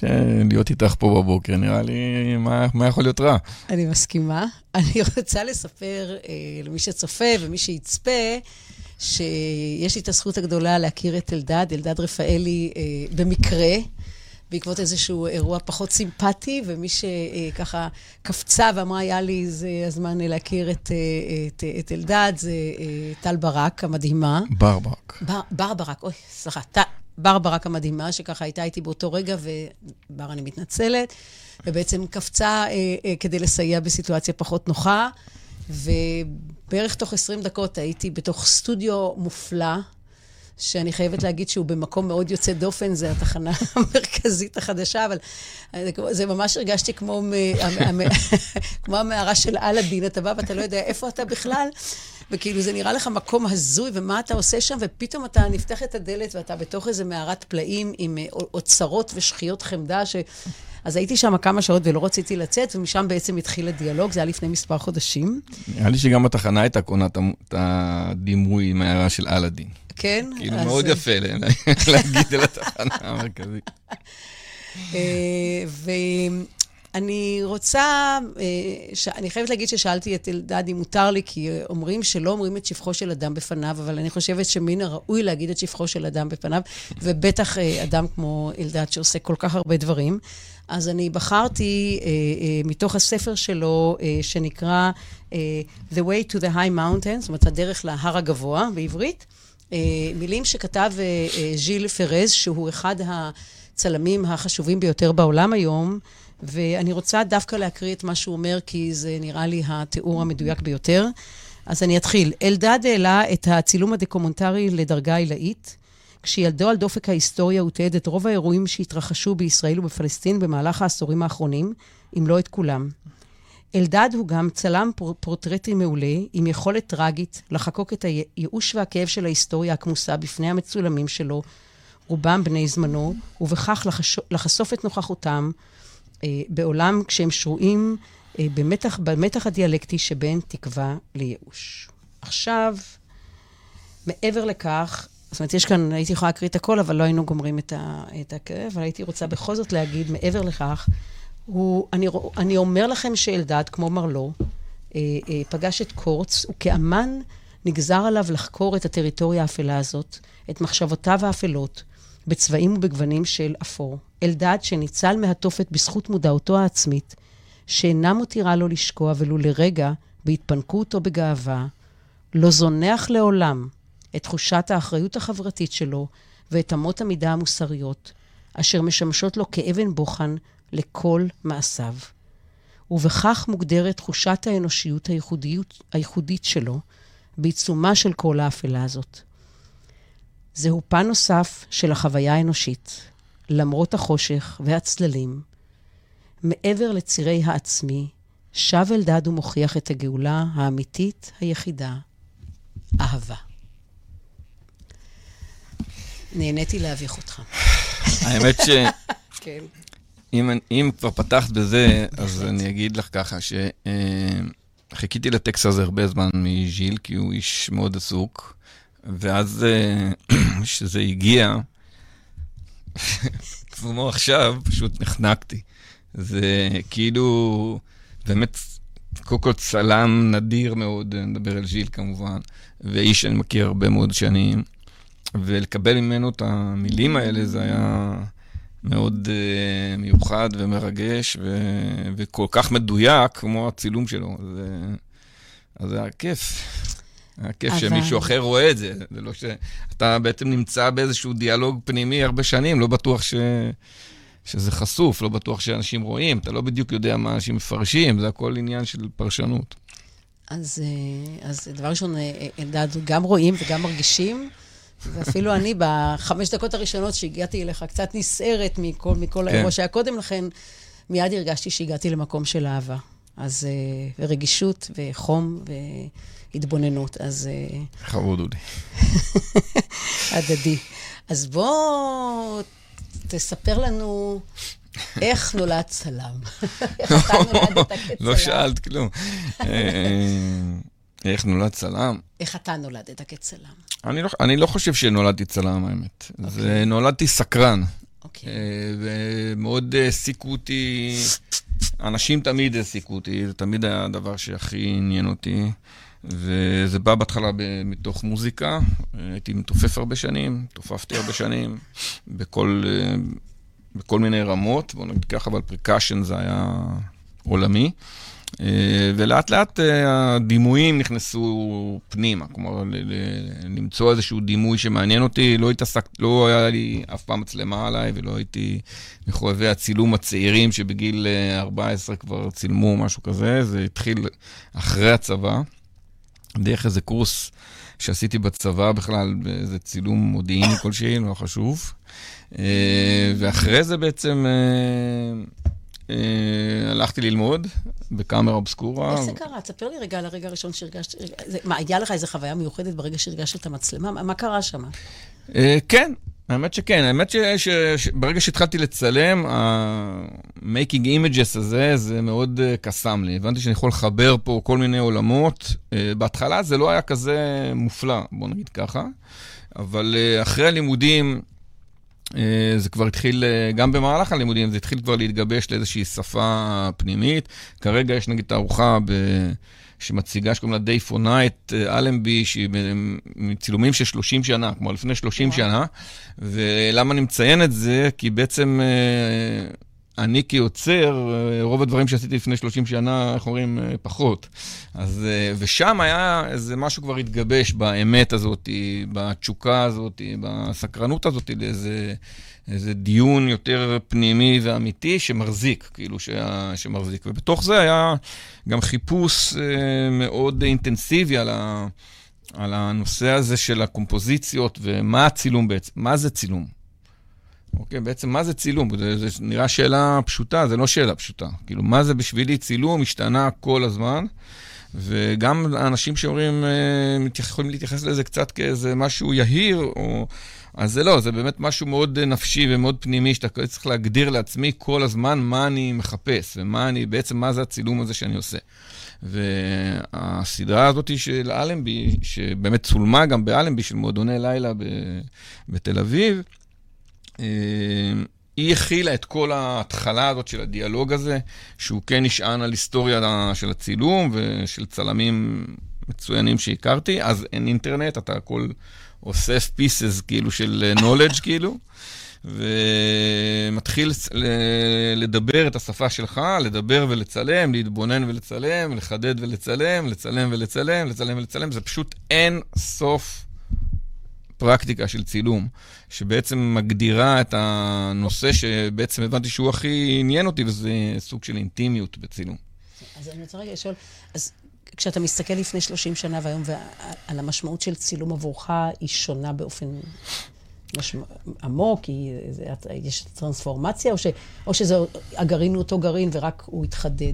שלהיות איתך פה בבוקר, נראה לי, מה, מה יכול להיות רע? אני מסכימה. אני רוצה לספר אה, למי שצופה ומי שיצפה, שיש לי את הזכות הגדולה להכיר את אלדד, אלדד רפאלי, אה, במקרה. בעקבות איזשהו אירוע פחות סימפטי, ומי שככה קפצה ואמרה, היה לי זה הזמן להכיר את, את, את אלדד, זה אה, טל ברק המדהימה. בר ברק. בר, בר ברק, אוי, סליחה, בר ברק המדהימה, שככה הייתה איתי באותו רגע, ובר, אני מתנצלת, ובעצם קפצה אה, אה, כדי לסייע בסיטואציה פחות נוחה, ובערך תוך 20 דקות הייתי בתוך סטודיו מופלא. שאני חייבת להגיד שהוא במקום מאוד יוצא דופן, זה התחנה המרכזית החדשה, אבל זה ממש הרגשתי כמו, כמו המערה של אלאדין, אתה בא ואתה לא יודע איפה אתה בכלל, וכאילו זה נראה לך מקום הזוי, ומה אתה עושה שם, ופתאום אתה נפתח את הדלת ואתה בתוך איזה מערת פלאים עם אה, אוצרות ושחיות חמדה, ש... אז הייתי שם כמה שעות ולא רציתי לצאת, ומשם בעצם התחיל הדיאלוג, זה היה לפני מספר חודשים. נראה לי שגם בתחנה הייתה קונה את הדימוי עם ההערה של אלאדין. כן? כאילו, אז... מאוד יפה להגיד על התחנה המרכזית. ואני רוצה, אה, ש... אני חייבת להגיד ששאלתי את אלדד אם מותר לי, כי אומרים שלא אומרים את שבחו של אדם בפניו, אבל אני חושבת שמן הראוי להגיד את שבחו של אדם בפניו, ובטח אה, אדם כמו אלדד שעושה כל כך הרבה דברים. אז אני בחרתי אה, אה, מתוך הספר שלו, אה, שנקרא אה, The Way to the High Mountains, זאת אומרת, הדרך להר הגבוה בעברית. אה, מילים שכתב אה, אה, ז'יל פרז, שהוא אחד הצלמים החשובים ביותר בעולם היום, ואני רוצה דווקא להקריא את מה שהוא אומר, כי זה נראה לי התיאור המדויק ביותר. אז אני אתחיל. אלדד העלה את הצילום הדקומנטרי לדרגה עילאית. כשילדו על דופק ההיסטוריה הוא תיעד את רוב האירועים שהתרחשו בישראל ובפלסטין במהלך העשורים האחרונים, אם לא את כולם. אלדד הוא גם צלם פורטרטי מעולה, עם יכולת טראגית לחקוק את הייאוש והכאב של ההיסטוריה הכמוסה בפני המצולמים שלו, רובם בני זמנו, ובכך לחש... לחשוף את נוכחותם בעולם כשהם שרויים אה, במתח, במתח הדיאלקטי שבין תקווה לייאוש. עכשיו, מעבר לכך, זאת אומרת, יש כאן, הייתי יכולה להקריא את הכל, אבל לא היינו גומרים את הכאב, אבל הייתי רוצה בכל זאת להגיד, מעבר לכך, הוא, אני, אני אומר לכם שאלדד, כמו מרלו, אה, אה, פגש את קורץ, וכאמן נגזר עליו לחקור את הטריטוריה האפלה הזאת, את מחשבותיו האפלות, בצבעים ובגוונים של אפור. אלדד, שניצל מהתופת בזכות מודעותו העצמית, שאינה מותירה לו לשקוע ולו לרגע בהתפנקות או בגאווה, לא זונח לעולם את תחושת האחריות החברתית שלו ואת אמות המידה המוסריות, אשר משמשות לו כאבן בוחן לכל מעשיו. ובכך מוגדרת תחושת האנושיות הייחודיות, הייחודית שלו בעיצומה של כל האפלה הזאת. זהו פן נוסף של החוויה האנושית, למרות החושך והצללים. מעבר לצירי העצמי, שב אלדד ומוכיח את הגאולה האמיתית היחידה, אהבה. נהניתי להביך אותך. האמת ש... כן. אם, אם כבר פתחת בזה, אז אני אגיד לך ככה, שחיכיתי אה, לטקסט הזה הרבה זמן מז'יל, כי הוא איש מאוד עסוק, ואז כשזה אה, הגיע, כמו עכשיו, פשוט נחנקתי. זה כאילו, באמת, קודם כל צלם נדיר מאוד, נדבר על ז'יל כמובן, ואיש שאני מכיר הרבה מאוד שנים, ולקבל ממנו את המילים האלה, זה היה... מאוד uh, מיוחד ומרגש, ו, וכל כך מדויק כמו הצילום שלו. אז, אז זה היה כיף. היה כיף אבל... שמישהו אחר רואה את זה. זה לא שאתה בעצם נמצא באיזשהו דיאלוג פנימי הרבה שנים, לא בטוח ש... שזה חשוף, לא בטוח שאנשים רואים, אתה לא בדיוק יודע מה אנשים מפרשים, זה הכל עניין של פרשנות. אז, אה, אז דבר ראשון, אה, אלדד, גם רואים וגם מרגישים. ואפילו אני, בחמש דקות הראשונות שהגעתי אליך, קצת נסערת מכל, מכל כן. האירוע שהיה קודם לכן, מיד הרגשתי שהגעתי למקום של אהבה. אז uh, רגישות וחום והתבוננות, אז... Uh, חבוד, דודי. הדדי. אז בוא תספר לנו איך נולד צלם. איך אתה נולדת כצלם. לא שאלת כלום. אה, איך נולד צלם? איך אתה נולדת כצלם? אני לא, אני לא חושב שנולדתי צלם, האמת. Okay. זה אוקיי. נולדתי סקרן. אוקיי. ומאוד העסיקו אותי, אנשים תמיד העסיקו אותי, זה תמיד היה הדבר שהכי עניין אותי. וזה בא בהתחלה מתוך מוזיקה, הייתי מתופף הרבה שנים, תופפתי הרבה שנים, בכל, בכל מיני רמות, בוא נגיד ככה, אבל friction זה היה עולמי. ולאט לאט הדימויים נכנסו פנימה, כלומר, למצוא איזשהו דימוי שמעניין אותי, לא התעסק, לא היה לי אף פעם מצלמה עליי, ולא הייתי מחובבי הצילום הצעירים שבגיל 14 כבר צילמו, משהו כזה, זה התחיל אחרי הצבא. דרך איזה קורס שעשיתי בצבא בכלל, באיזה צילום מודיעיני כלשהי, לא חשוב. אה, ואחרי זה בעצם אה, אה, הלכתי ללמוד בקאמרה אובסקורה. איך זה קרה? תספר לי רגע על הרגע הראשון שהרגשת... מה, היה לך איזו חוויה מיוחדת ברגע שהרגשת את המצלמה? מה קרה שם? כן, האמת שכן, האמת שברגע שהתחלתי לצלם, ה-making images הזה, זה מאוד uh, קסם לי. הבנתי שאני יכול לחבר פה כל מיני עולמות. בהתחלה זה לא היה כזה מופלא, בוא נגיד ככה, אבל אחרי הלימודים, זה כבר התחיל, uh, גם במהלך הלימודים, זה התחיל כבר להתגבש לאיזושהי שפה פנימית. כרגע יש נגיד תערוכה ב... שמציגה, שקוראים לה Day for Night, אה, אלנבי, שהיא מצילומים של 30 שנה, כלומר לפני 30 וואו. שנה. ולמה אני מציין את זה? כי בעצם אה, אני כיוצר, אה, רוב הדברים שעשיתי לפני 30 שנה, איך אומרים, פחות. אז, ושם היה איזה משהו כבר התגבש באמת הזאת, בתשוקה הזאת, בסקרנות הזאת, לאיזה... איזה דיון יותר פנימי ואמיתי שמחזיק, כאילו, שה, שמחזיק. ובתוך זה היה גם חיפוש אה, מאוד אינטנסיבי על, ה, על הנושא הזה של הקומפוזיציות ומה הצילום בעצם, מה זה צילום. אוקיי, בעצם מה זה צילום? זה, זה נראה שאלה פשוטה, זה לא שאלה פשוטה. כאילו, מה זה בשבילי צילום? השתנה כל הזמן. וגם האנשים שאומרים, אה, יכולים להתייחס לזה קצת כאיזה משהו יהיר, או... אז זה לא, זה באמת משהו מאוד אה, נפשי ומאוד פנימי, שאתה צריך להגדיר לעצמי כל הזמן מה אני מחפש, ומה אני, בעצם מה זה הצילום הזה שאני עושה. והסדרה הזאת של אלנבי, שבאמת צולמה גם באלנבי, של מועדוני לילה ב, בתל אביב, היא הכילה את כל ההתחלה הזאת של הדיאלוג הזה, שהוא כן נשען על היסטוריה של הצילום ושל צלמים מצוינים שהכרתי. אז אין אינטרנט, אתה הכל אוסף pieces כאילו של knowledge כאילו, ומתחיל לדבר את השפה שלך, לדבר ולצלם, להתבונן ולצלם, לחדד ולצלם, לצלם ולצלם, לצלם ולצלם, זה פשוט אין סוף פרקטיקה של צילום, שבעצם מגדירה את הנושא שבעצם הבנתי שהוא הכי עניין אותי, וזה סוג של אינטימיות בצילום. אז אני רוצה רגע לשאול, אז כשאתה מסתכל לפני 30 שנה והיום על המשמעות של צילום עבורך, היא שונה באופן משמע, עמוק? היא, זה, יש טרנספורמציה, או, ש, או שזה הגרעין הוא אותו גרעין ורק הוא התחדד?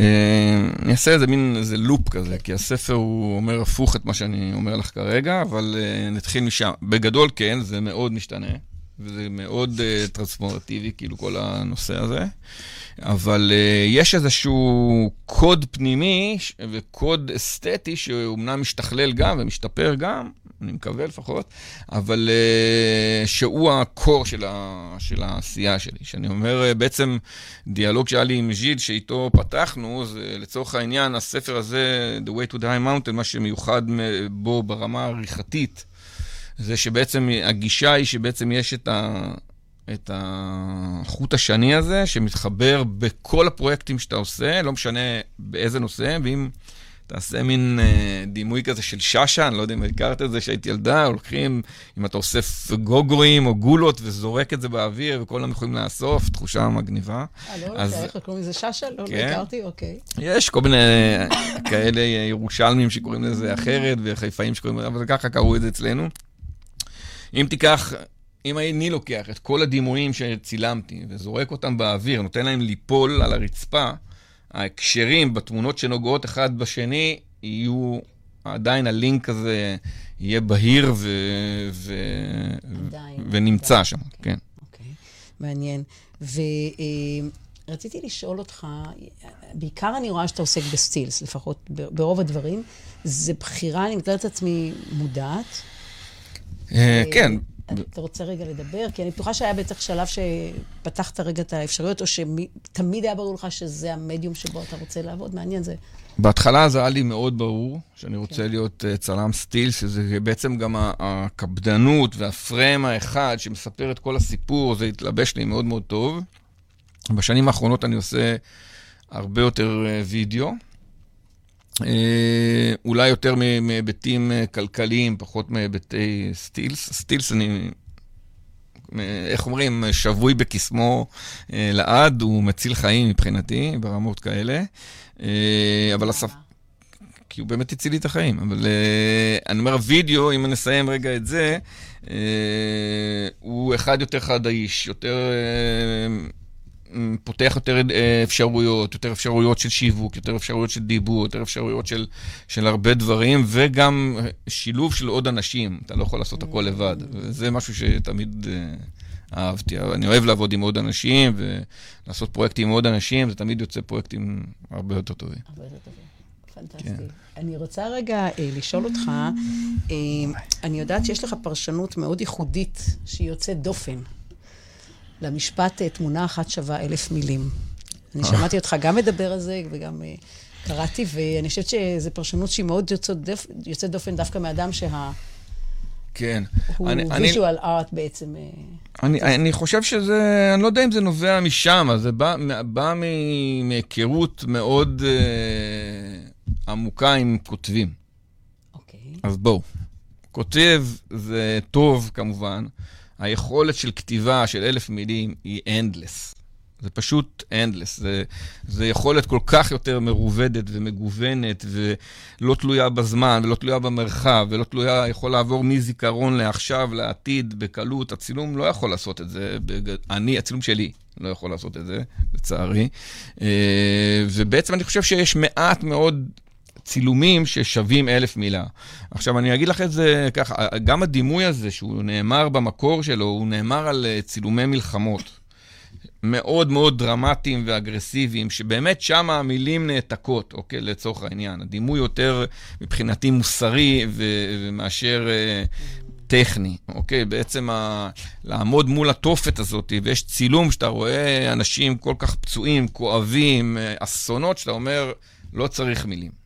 אה, אני אעשה איזה מין איזה לופ כזה, כי הספר הוא אומר הפוך את מה שאני אומר לך כרגע, אבל אה, נתחיל משם. בגדול כן, זה מאוד משתנה. וזה מאוד uh, טרנספורמטיבי, כאילו, כל הנושא הזה. אבל uh, יש איזשהו קוד פנימי וקוד אסתטי שאומנם משתכלל גם ומשתפר גם, אני מקווה לפחות, אבל uh, שהוא הקור של, ה, של העשייה שלי. שאני אומר, uh, בעצם דיאלוג שהיה לי עם ז'יד, שאיתו פתחנו, זה לצורך העניין, הספר הזה, The Way to the High Mountain, מה שמיוחד בו ברמה העריכתית, זה שבעצם הגישה היא שבעצם יש את, ה, את החוט השני הזה, שמתחבר בכל הפרויקטים שאתה עושה, לא משנה באיזה נושא, ואם תעשה מין אה, דימוי כזה של שאשא, אני לא יודע אם הכרת את זה שהייתי ילדה, הולכים, אם אתה אוסף גוגויים או גולות וזורק את זה באוויר, וכולם יכולים לאסוף, תחושה מגניבה. אה, לא יודע, איך קוראים לזה שאשא? לא, לא כן. הכרתי, אוקיי. יש כל מיני כאלה ירושלמים שקוראים לזה אחרת, וחיפאים שקוראים לזה, אבל ככה קראו את זה אצלנו. אם תיקח, אם אני לוקח את כל הדימויים שצילמתי וזורק אותם באוויר, נותן להם ליפול על הרצפה, ההקשרים בתמונות שנוגעות אחד בשני יהיו, עדיין הלינק הזה יהיה בהיר ו... ו... עדיין. ונמצא עדיין. שם, okay. אוקיי. כן. אוקיי, okay. מעניין. ורציתי לשאול אותך, בעיקר אני רואה שאתה עוסק בסטילס, לפחות ברוב הדברים. זה בחירה, אני מתארת את עצמי, מודעת. אה, כן. אתה רוצה רגע לדבר? כי אני בטוחה שהיה בטח שלב שפתחת רגע את האפשרויות, או שתמיד היה ברור לך שזה המדיום שבו אתה רוצה לעבוד. מעניין זה. בהתחלה זה היה לי מאוד ברור שאני רוצה כן. להיות uh, צלם סטיל, שזה בעצם גם הקפדנות והפריים האחד שמספר את כל הסיפור, זה התלבש לי מאוד מאוד טוב. בשנים האחרונות אני עושה הרבה יותר uh, וידאו. Uh, אולי יותר מהיבטים uh, כלכליים, פחות מהיבטי סטילס. סטילס, אני, איך אומרים, שבוי בקסמו לעד, הוא מציל חיים מבחינתי, ברמות כאלה. אה, אבל השפה... כי הוא באמת הציל לי את החיים. אבל אה, אני אומר, הווידאו, אם נסיים רגע את זה, אה, הוא אחד יותר חד האיש, יותר... פותח יותר אפשרויות, יותר אפשרויות של שיווק, יותר אפשרויות של דיבור, יותר אפשרויות של, של הרבה דברים, וגם שילוב של עוד אנשים. אתה לא יכול לעשות הכל לבד. וזה משהו שתמיד אהבתי. אני אוהב לעבוד עם עוד אנשים ולעשות פרויקטים עם עוד אנשים, זה תמיד יוצא פרויקטים הרבה יותר טובים. הרבה יותר טובים. פנטסטי. כן. אני רוצה רגע אה, לשאול אותך, אה, אני יודעת שיש לך פרשנות מאוד ייחודית, שהיא יוצאת דופן, למשפט אה, תמונה אחת שווה אלף מילים. אני שמעתי אותך גם מדבר על זה וגם אה, קראתי, ואני חושבת שזו פרשנות שהיא מאוד יוצאת דופן, יוצאת דופן דווקא מאדם שה... כן. הוא visual art בעצם. אה, אני, אני חושב שזה, אני לא יודע אם זה נובע משם, זה בא, בא מהיכרות מאוד אה, עמוקה עם כותבים. אוקיי. אז בואו. כותב זה טוב, כמובן. היכולת של כתיבה של אלף מילים היא endless. זה פשוט endless. זה, זה יכולת כל כך יותר מרובדת ומגוונת, ולא תלויה בזמן, ולא תלויה במרחב, ולא תלויה, יכול לעבור מזיכרון לעכשיו, לעתיד, בקלות. הצילום לא יכול לעשות את זה. בג... אני, הצילום שלי, לא יכול לעשות את זה, לצערי. אה, ובעצם אני חושב שיש מעט מאוד צילומים ששווים אלף מילה. עכשיו, אני אגיד לך את זה ככה, גם הדימוי הזה, שהוא נאמר במקור שלו, הוא נאמר על אה, צילומי מלחמות. מאוד מאוד דרמטיים ואגרסיביים, שבאמת שם המילים נעתקות, אוקיי, לצורך העניין. הדימוי יותר מבחינתי מוסרי ו- מאשר uh, טכני, אוקיי? בעצם ה- לעמוד מול התופת הזאת, ויש צילום שאתה רואה אנשים כל כך פצועים, כואבים, אה, אסונות, שאתה אומר, לא צריך מילים.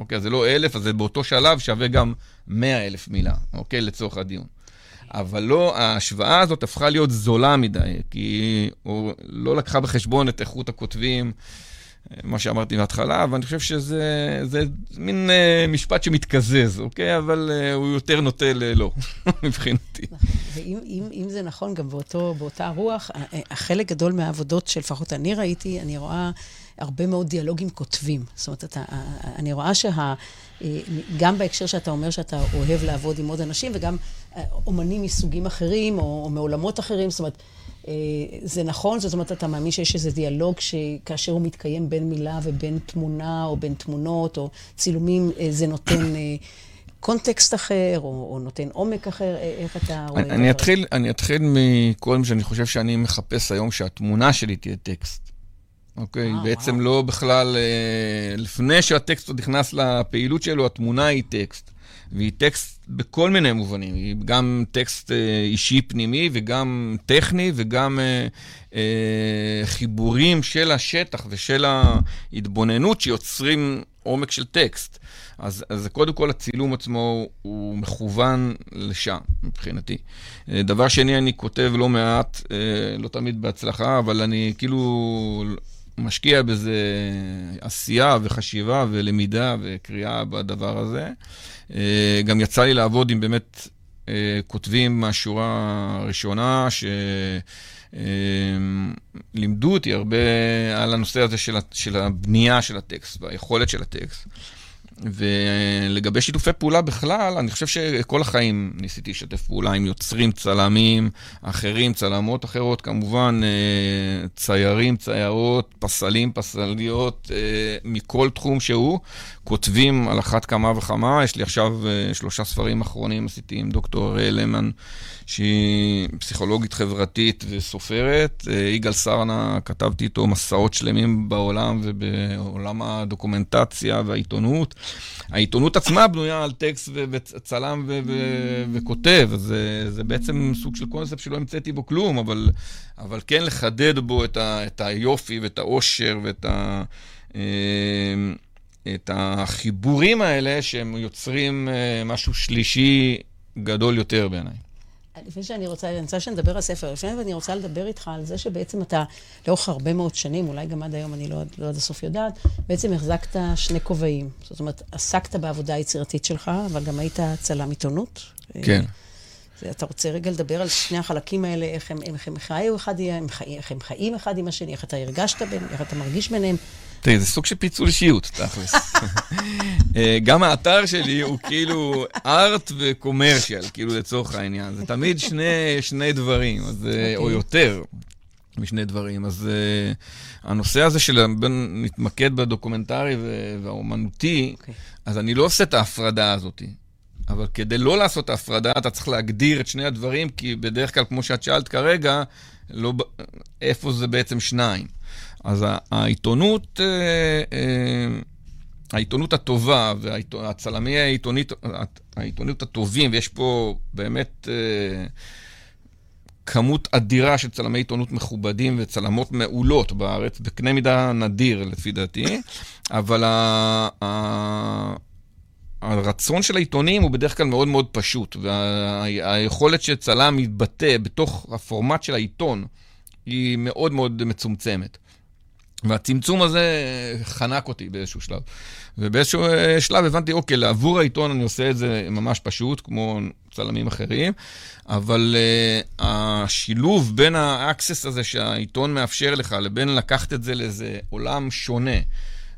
אוקיי, זה לא אלף, אז זה באותו שלב שווה גם מאה אלף מילה, אוקיי? לצורך הדיון. אבל לא, ההשוואה הזאת הפכה להיות זולה מדי, כי הוא לא לקחה בחשבון את איכות הכותבים, מה שאמרתי בהתחלה, ואני חושב שזה זה מין uh, משפט שמתקזז, אוקיי? אבל uh, הוא יותר נוטה ללא, מבחינתי. נכון, ואם אם, אם זה נכון, גם באותו, באותה רוח, החלק גדול מהעבודות שלפחות אני ראיתי, אני רואה הרבה מאוד דיאלוגים כותבים. זאת אומרת, אתה, אני רואה שה... גם בהקשר שאתה אומר שאתה אוהב לעבוד עם עוד אנשים, וגם אה, אומנים מסוגים אחרים או, או מעולמות אחרים, זאת אומרת, אה, זה נכון, זאת אומרת, אתה מאמין שיש איזה דיאלוג שכאשר הוא מתקיים בין מילה ובין תמונה, או בין תמונות, או צילומים, אה, זה נותן... קונטקסט אחר, או, או נותן עומק אחר, איך אתה רואה את זה? אני אתחיל, אני אתחיל מכל שאני חושב שאני מחפש היום שהתמונה שלי תהיה טקסט. אוקיי? אה, בעצם וואו. לא בכלל, אה, לפני שהטקסט עוד נכנס לפעילות שלו, התמונה היא טקסט. והיא טקסט בכל מיני מובנים, היא גם טקסט אה, אישי פנימי וגם טכני וגם אה, אה, חיבורים של השטח ושל ההתבוננות שיוצרים עומק של טקסט. אז, אז קודם כל הצילום עצמו הוא מכוון לשם, מבחינתי. אה, דבר שני, אני כותב לא מעט, אה, לא תמיד בהצלחה, אבל אני כאילו משקיע בזה עשייה וחשיבה ולמידה וקריאה בדבר הזה. אה, גם יצא לי לעבוד עם באמת אה, כותבים מהשורה הראשונה, שלימדו אותי הרבה על הנושא הזה של הבנייה של הטקסט והיכולת של הטקסט. ולגבי שיתופי פעולה בכלל, אני חושב שכל החיים ניסיתי לשתף פעולה עם יוצרים, צלמים אחרים, צלמות אחרות, כמובן, אה, ציירים, ציירות, פסלים, פסליות, אה, מכל תחום שהוא, כותבים על אחת כמה וכמה. יש לי עכשיו אה, שלושה ספרים אחרונים, עשיתי עם דוקטור אראל למן. שהיא פסיכולוגית חברתית וסופרת. יגאל סרנה, כתבתי איתו מסעות שלמים בעולם ובעולם הדוקומנטציה והעיתונות. העיתונות עצמה בנויה על טקסט וצלם וכותב, אז זה, זה בעצם סוג של קונספט שלא המצאתי בו כלום, אבל, אבל כן לחדד בו את, ה, את היופי ואת העושר ואת ה... אה, את החיבורים האלה שהם יוצרים אה, משהו שלישי גדול יותר בעיניי. לפני שאני רוצה, אני רוצה שנדבר על ספר, לפני אני רוצה לדבר איתך על זה שבעצם אתה, לאורך הרבה מאוד שנים, אולי גם עד היום, אני לא, לא עד הסוף יודעת, בעצם החזקת שני כובעים. זאת אומרת, עסקת בעבודה היצירתית שלך, אבל גם היית צלם עיתונות. כן. אתה רוצה רגע לדבר על שני החלקים האלה, איך הם, איך הם חיו אחד, איך הם חיים אחד עם השני, איך אתה הרגשת ביניהם, איך אתה מרגיש ביניהם. תראי, זה סוג של פיצול אישיות, תכלס. אה, גם האתר שלי הוא כאילו ארט וקומרשיאל, כאילו לצורך העניין. זה תמיד שני, שני דברים, אז, okay. אה, או אוקיי. יותר משני דברים. אז uh, הנושא הזה של בין נתמקד בדוקומנטרי והאומנותי, okay. אוקיי. אז אני לא עושה את ההפרדה הזאת. אבל כדי לא לעשות את ההפרדה, אתה צריך להגדיר את שני הדברים, כי בדרך כלל, כמו שאת שאלת כרגע, לא, איפה זה בעצם שניים. אז העיתונות, אה, אה, העיתונות הטובה והצלמי העיתונית, העיתונות הטובים, ויש פה באמת אה, כמות אדירה של צלמי עיתונות מכובדים וצלמות מעולות בארץ, בקנה מידה נדיר לפי דעתי, אבל. הרצון של העיתונים הוא בדרך כלל מאוד מאוד פשוט, והיכולת שצלם יתבטא בתוך הפורמט של העיתון היא מאוד מאוד מצומצמת. והצמצום הזה חנק אותי באיזשהו שלב. ובאיזשהו אה, שלב הבנתי, אוקיי, לעבור העיתון אני עושה את זה ממש פשוט, כמו צלמים אחרים, אבל uh, השילוב בין האקסס הזה שהעיתון מאפשר לך, לבין לקחת את זה לאיזה עולם שונה,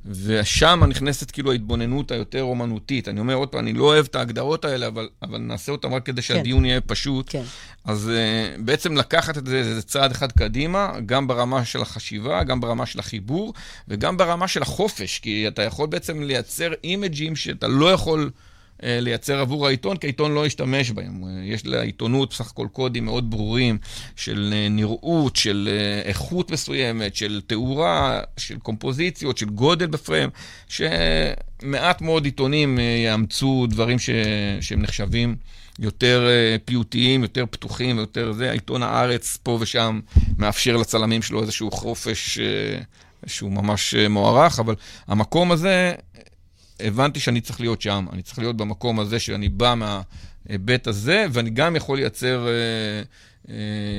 ושם נכנסת כאילו ההתבוננות היותר אומנותית. אני אומר עוד פעם, אני לא אוהב את ההגדרות האלה, אבל, אבל נעשה אותן רק כדי כן. שהדיון כן. יהיה פשוט. כן. אז uh, בעצם לקחת את זה, זה צעד אחד קדימה, גם ברמה של החשיבה, גם ברמה של החיבור, וגם ברמה של החופש, כי אתה יכול בעצם לייצר אימג'ים שאתה לא יכול... אה, לייצר עבור העיתון, כי העיתון לא ישתמש בהם. יש לעיתונות בסך הכל קודים מאוד ברורים של אה, נראות, של אה, איכות מסוימת, של תאורה, של קומפוזיציות, של גודל בפריים, שמעט מאוד עיתונים יאמצו דברים ש... שהם נחשבים יותר פיוטיים, יותר פתוחים, יותר זה. העיתון הארץ פה ושם מאפשר לצלמים שלו איזשהו חופש שהוא ממש מוערך, אבל המקום הזה הבנתי שאני צריך להיות שם, אני צריך להיות במקום הזה שאני בא מההיבט הזה, ואני גם יכול לייצר אה, אה,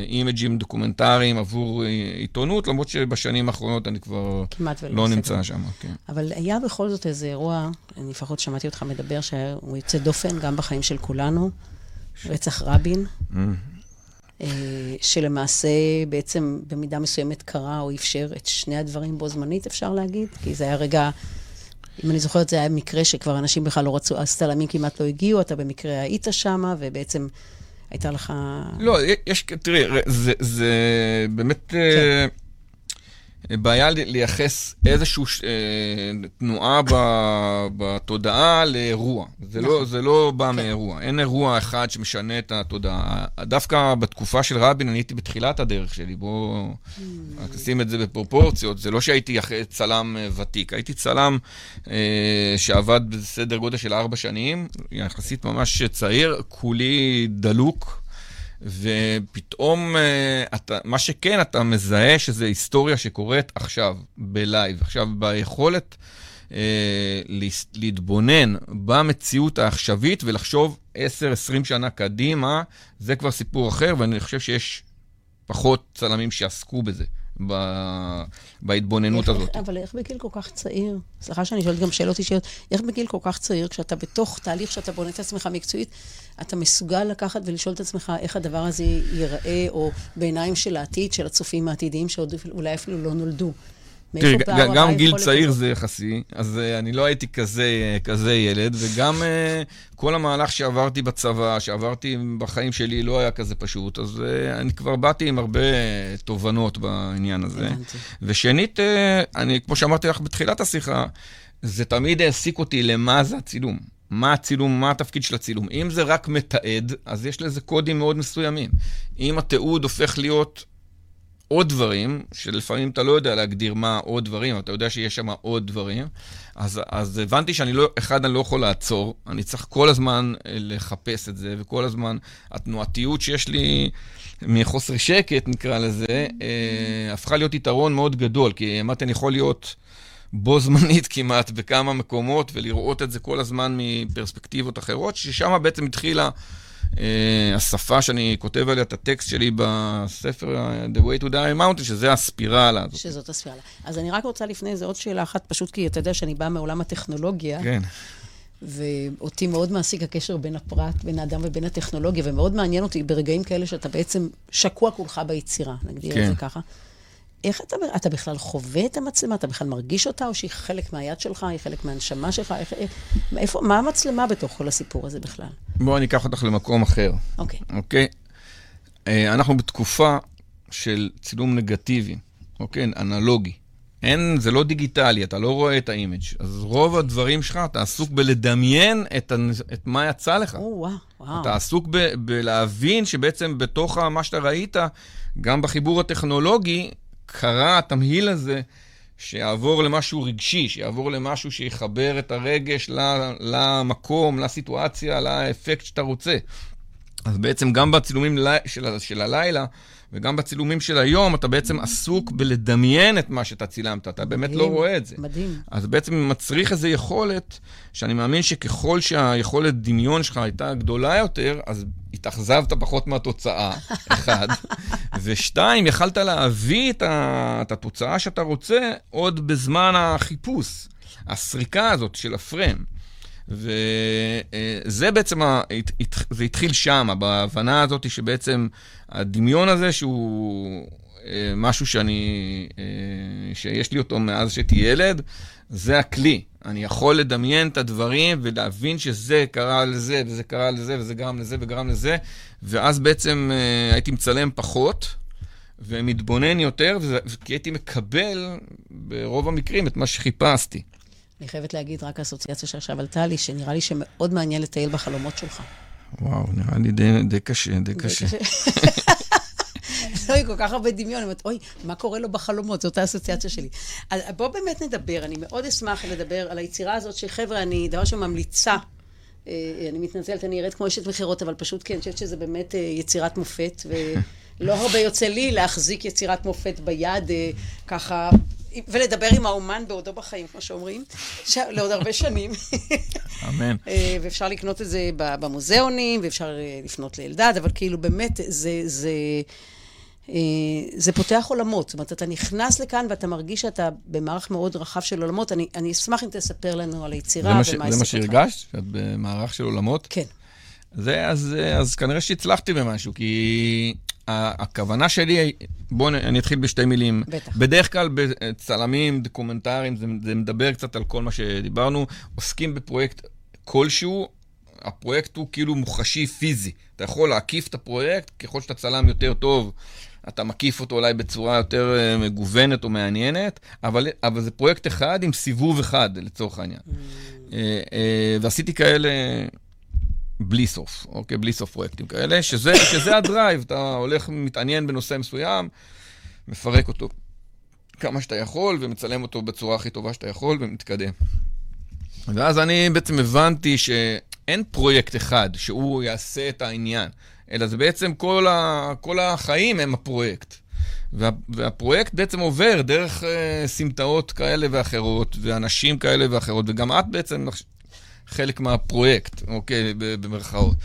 אימג'ים דוקומנטריים עבור עיתונות, למרות שבשנים האחרונות אני כבר לא נמצא שם. כן. אבל היה בכל זאת איזה אירוע, אני לפחות שמעתי אותך מדבר, שהוא יוצא דופן גם בחיים של כולנו, רצח רבין. Mm. אה, שלמעשה בעצם במידה מסוימת קרה או אפשר את שני הדברים בו זמנית, אפשר להגיד? כי זה היה רגע אם אני זוכרת, זה היה מקרה שכבר אנשים בכלל לא רצו, הסטלמים כמעט לא הגיעו, אתה במקרה היית שם, ובעצם הייתה לך... לא, יש, תראי, זה, זה באמת... כן. בעיה לייחס איזושהי אה, תנועה ב, בתודעה לאירוע. זה, לא, נכון. זה לא בא כן. מאירוע. אין אירוע אחד שמשנה את התודעה. דווקא בתקופה של רבין, אני הייתי בתחילת הדרך שלי. בואו mm. נשים את זה בפרופורציות. זה לא שהייתי צלם אה, ותיק, הייתי צלם אה, שעבד בסדר גודל של ארבע שנים, יחסית ממש צעיר, כולי דלוק. ופתאום, אה, אתה, מה שכן, אתה מזהה שזה היסטוריה שקורית עכשיו, בלייב. עכשיו, ביכולת אה, להתבונן במציאות העכשווית ולחשוב 10-20 שנה קדימה, זה כבר סיפור אחר, ואני חושב שיש פחות צלמים שעסקו בזה. ב... בהתבוננות איך, הזאת. אבל איך בגיל כל כך צעיר, סליחה שאני שואלת גם שאלות אישיות, איך בגיל כל כך צעיר, כשאתה בתוך תהליך שאתה בונה את עצמך מקצועית, אתה מסוגל לקחת ולשאול את עצמך איך הדבר הזה ייראה, או בעיניים של העתיד, של הצופים העתידיים, שעוד אולי אפילו לא נולדו. תראי, גם גיל צעיר זה יחסי, אז uh, אני לא הייתי כזה, uh, כזה ילד, וגם uh, כל המהלך שעברתי בצבא, שעברתי בחיים שלי, לא היה כזה פשוט, אז אני כבר באתי עם הרבה תובנות בעניין הזה. ושנית, אני, כמו שאמרתי לך בתחילת השיחה, זה תמיד העסיק אותי למה זה הצילום. מה הצילום, מה התפקיד של הצילום. אם זה רק מתעד, אז יש לזה קודים מאוד מסוימים. אם התיעוד הופך להיות עוד דברים, שלפעמים אתה לא יודע להגדיר מה עוד דברים, אתה יודע שיש שם עוד דברים. אז, אז הבנתי שאני לא, אחד, אני לא יכול לעצור, אני צריך כל הזמן אה, לחפש את זה, וכל הזמן, התנועתיות שיש לי מחוסר שקט, נקרא לזה, אה, הפכה להיות יתרון מאוד גדול, כי אמרתי, אני יכול להיות בו זמנית כמעט בכמה מקומות, ולראות את זה כל הזמן מפרספקטיבות אחרות, ששם בעצם התחילה... Uh, השפה שאני כותב עליה את הטקסט שלי בספר uh, The Way to Die Mountain, שזה הספירלה הזאת. שזאת הספירלה. אז אני רק רוצה לפני זה עוד שאלה אחת, פשוט כי אתה יודע שאני באה מעולם הטכנולוגיה. כן. ואותי מאוד מעסיק הקשר בין הפרט, בין האדם ובין הטכנולוגיה, ומאוד מעניין אותי ברגעים כאלה שאתה בעצם שקוע כולך ביצירה, נגדיר כן. את זה ככה. איך אתה, אתה בכלל חווה את המצלמה? אתה בכלל מרגיש אותה, או שהיא חלק מהיד שלך, היא חלק מהנשמה שלך? איך, איפה, מה המצלמה בתוך כל הסיפור הזה בכלל? בואי אני אקח אותך למקום אחר. אוקיי. אוקיי? אה, אנחנו בתקופה של צילום נגטיבי, אוקיי? אנלוגי. אין, זה לא דיגיטלי, אתה לא רואה את ה image. אז רוב הדברים שלך, אתה עסוק בלדמיין את, את מה יצא לך. או, וואו, וואו. אתה עסוק ב, בלהבין שבעצם בתוך מה שאתה ראית, גם בחיבור הטכנולוגי, קרה התמהיל הזה שיעבור למשהו רגשי, שיעבור למשהו שיחבר את הרגש למקום, לסיטואציה, לאפקט שאתה רוצה. אז בעצם גם בצילומים של, של הלילה וגם בצילומים של היום, אתה בעצם עסוק בלדמיין את מה שאתה צילמת, אתה באמת לא מדהים, לא רואה את זה. מדהים. אז בעצם מצריך איזו יכולת, שאני מאמין שככל שהיכולת דמיון שלך הייתה גדולה יותר, אז התאכזבת פחות מהתוצאה, אחד. ושתיים, יכלת להביא את, ה, את התוצאה שאתה רוצה עוד בזמן החיפוש, הסריקה הזאת של הפריים. וזה בעצם, זה התחיל שם, בהבנה הזאת שבעצם הדמיון הזה, שהוא אה, משהו שאני, אה, שיש לי אותו מאז שהייתי ילד, זה הכלי. אני יכול לדמיין את הדברים ולהבין שזה קרה לזה, וזה קרה לזה, וזה גרם לזה וגרם לזה, ואז בעצם אה, הייתי מצלם פחות. ומתבונן יותר, כי הייתי מקבל ברוב המקרים את מה שחיפשתי. אני חייבת להגיד רק אסוציאציה שעכשיו עלתה לי, שנראה לי שמאוד מעניין לטייל בחלומות שלך. וואו, נראה לי די, די קשה, די קשה. לא, כל כך הרבה דמיון, אני אומרת, אוי, מה קורה לו בחלומות? זאת האסוציאציה שלי. אז בואו באמת נדבר, אני מאוד אשמח לדבר על היצירה הזאת, שחבר'ה, אני דבר שממליצה, אה, אני מתנצלת, אני ארד כמו אשת מכירות, אבל פשוט כן, אני חושבת שזה באמת אה, יצירת מופת, ולא הרבה יוצא לי להחזיק יצירת מופת ביד, אה, ככה ולדבר עם האומן בעודו בחיים, כמו שאומרים, ש... לעוד הרבה שנים. אמן. אה, ואפשר לקנות את זה במוזיאונים, ואפשר אה, לפנות לאלדד, אבל כאילו באמת, זה, זה, אה, זה פותח עולמות. זאת אומרת, אתה נכנס לכאן ואתה מרגיש שאתה במערך מאוד רחב של עולמות. אני, אני אשמח אם תספר לנו על היצירה ומה העסק אותך. זה מה שהרגשת? שאת במערך של עולמות? כן. זה, אז, אז כנראה שהצלחתי במשהו, כי הכוונה שלי, בואו אני אתחיל בשתי מילים. בטח. בדרך כלל בצלמים, דוקומנטריים, זה, זה מדבר קצת על כל מה שדיברנו, עוסקים בפרויקט כלשהו, הפרויקט הוא כאילו מוחשי פיזי. אתה יכול להקיף את הפרויקט, ככל שאתה צלם יותר טוב, אתה מקיף אותו אולי בצורה יותר אה, מגוונת או מעניינת, אבל, אבל זה פרויקט אחד עם סיבוב אחד, לצורך העניין. Mm. אה, אה, ועשיתי כאלה בלי סוף, אוקיי? בלי סוף פרויקטים כאלה, שזה, שזה ה drive, אתה הולך, מתעניין בנושא מסוים, מפרק אותו כמה שאתה יכול, ומצלם אותו בצורה הכי טובה שאתה יכול, ומתקדם. ואז אני בעצם הבנתי שאין פרויקט אחד שהוא יעשה את העניין, אלא זה בעצם כל, ה, כל החיים הם הפרויקט. וה, והפרויקט בעצם עובר דרך אה, סמטאות כאלה ואחרות, ואנשים כאלה ואחרות, וגם את בעצם חלק מהפרויקט, אוקיי, במרכאות.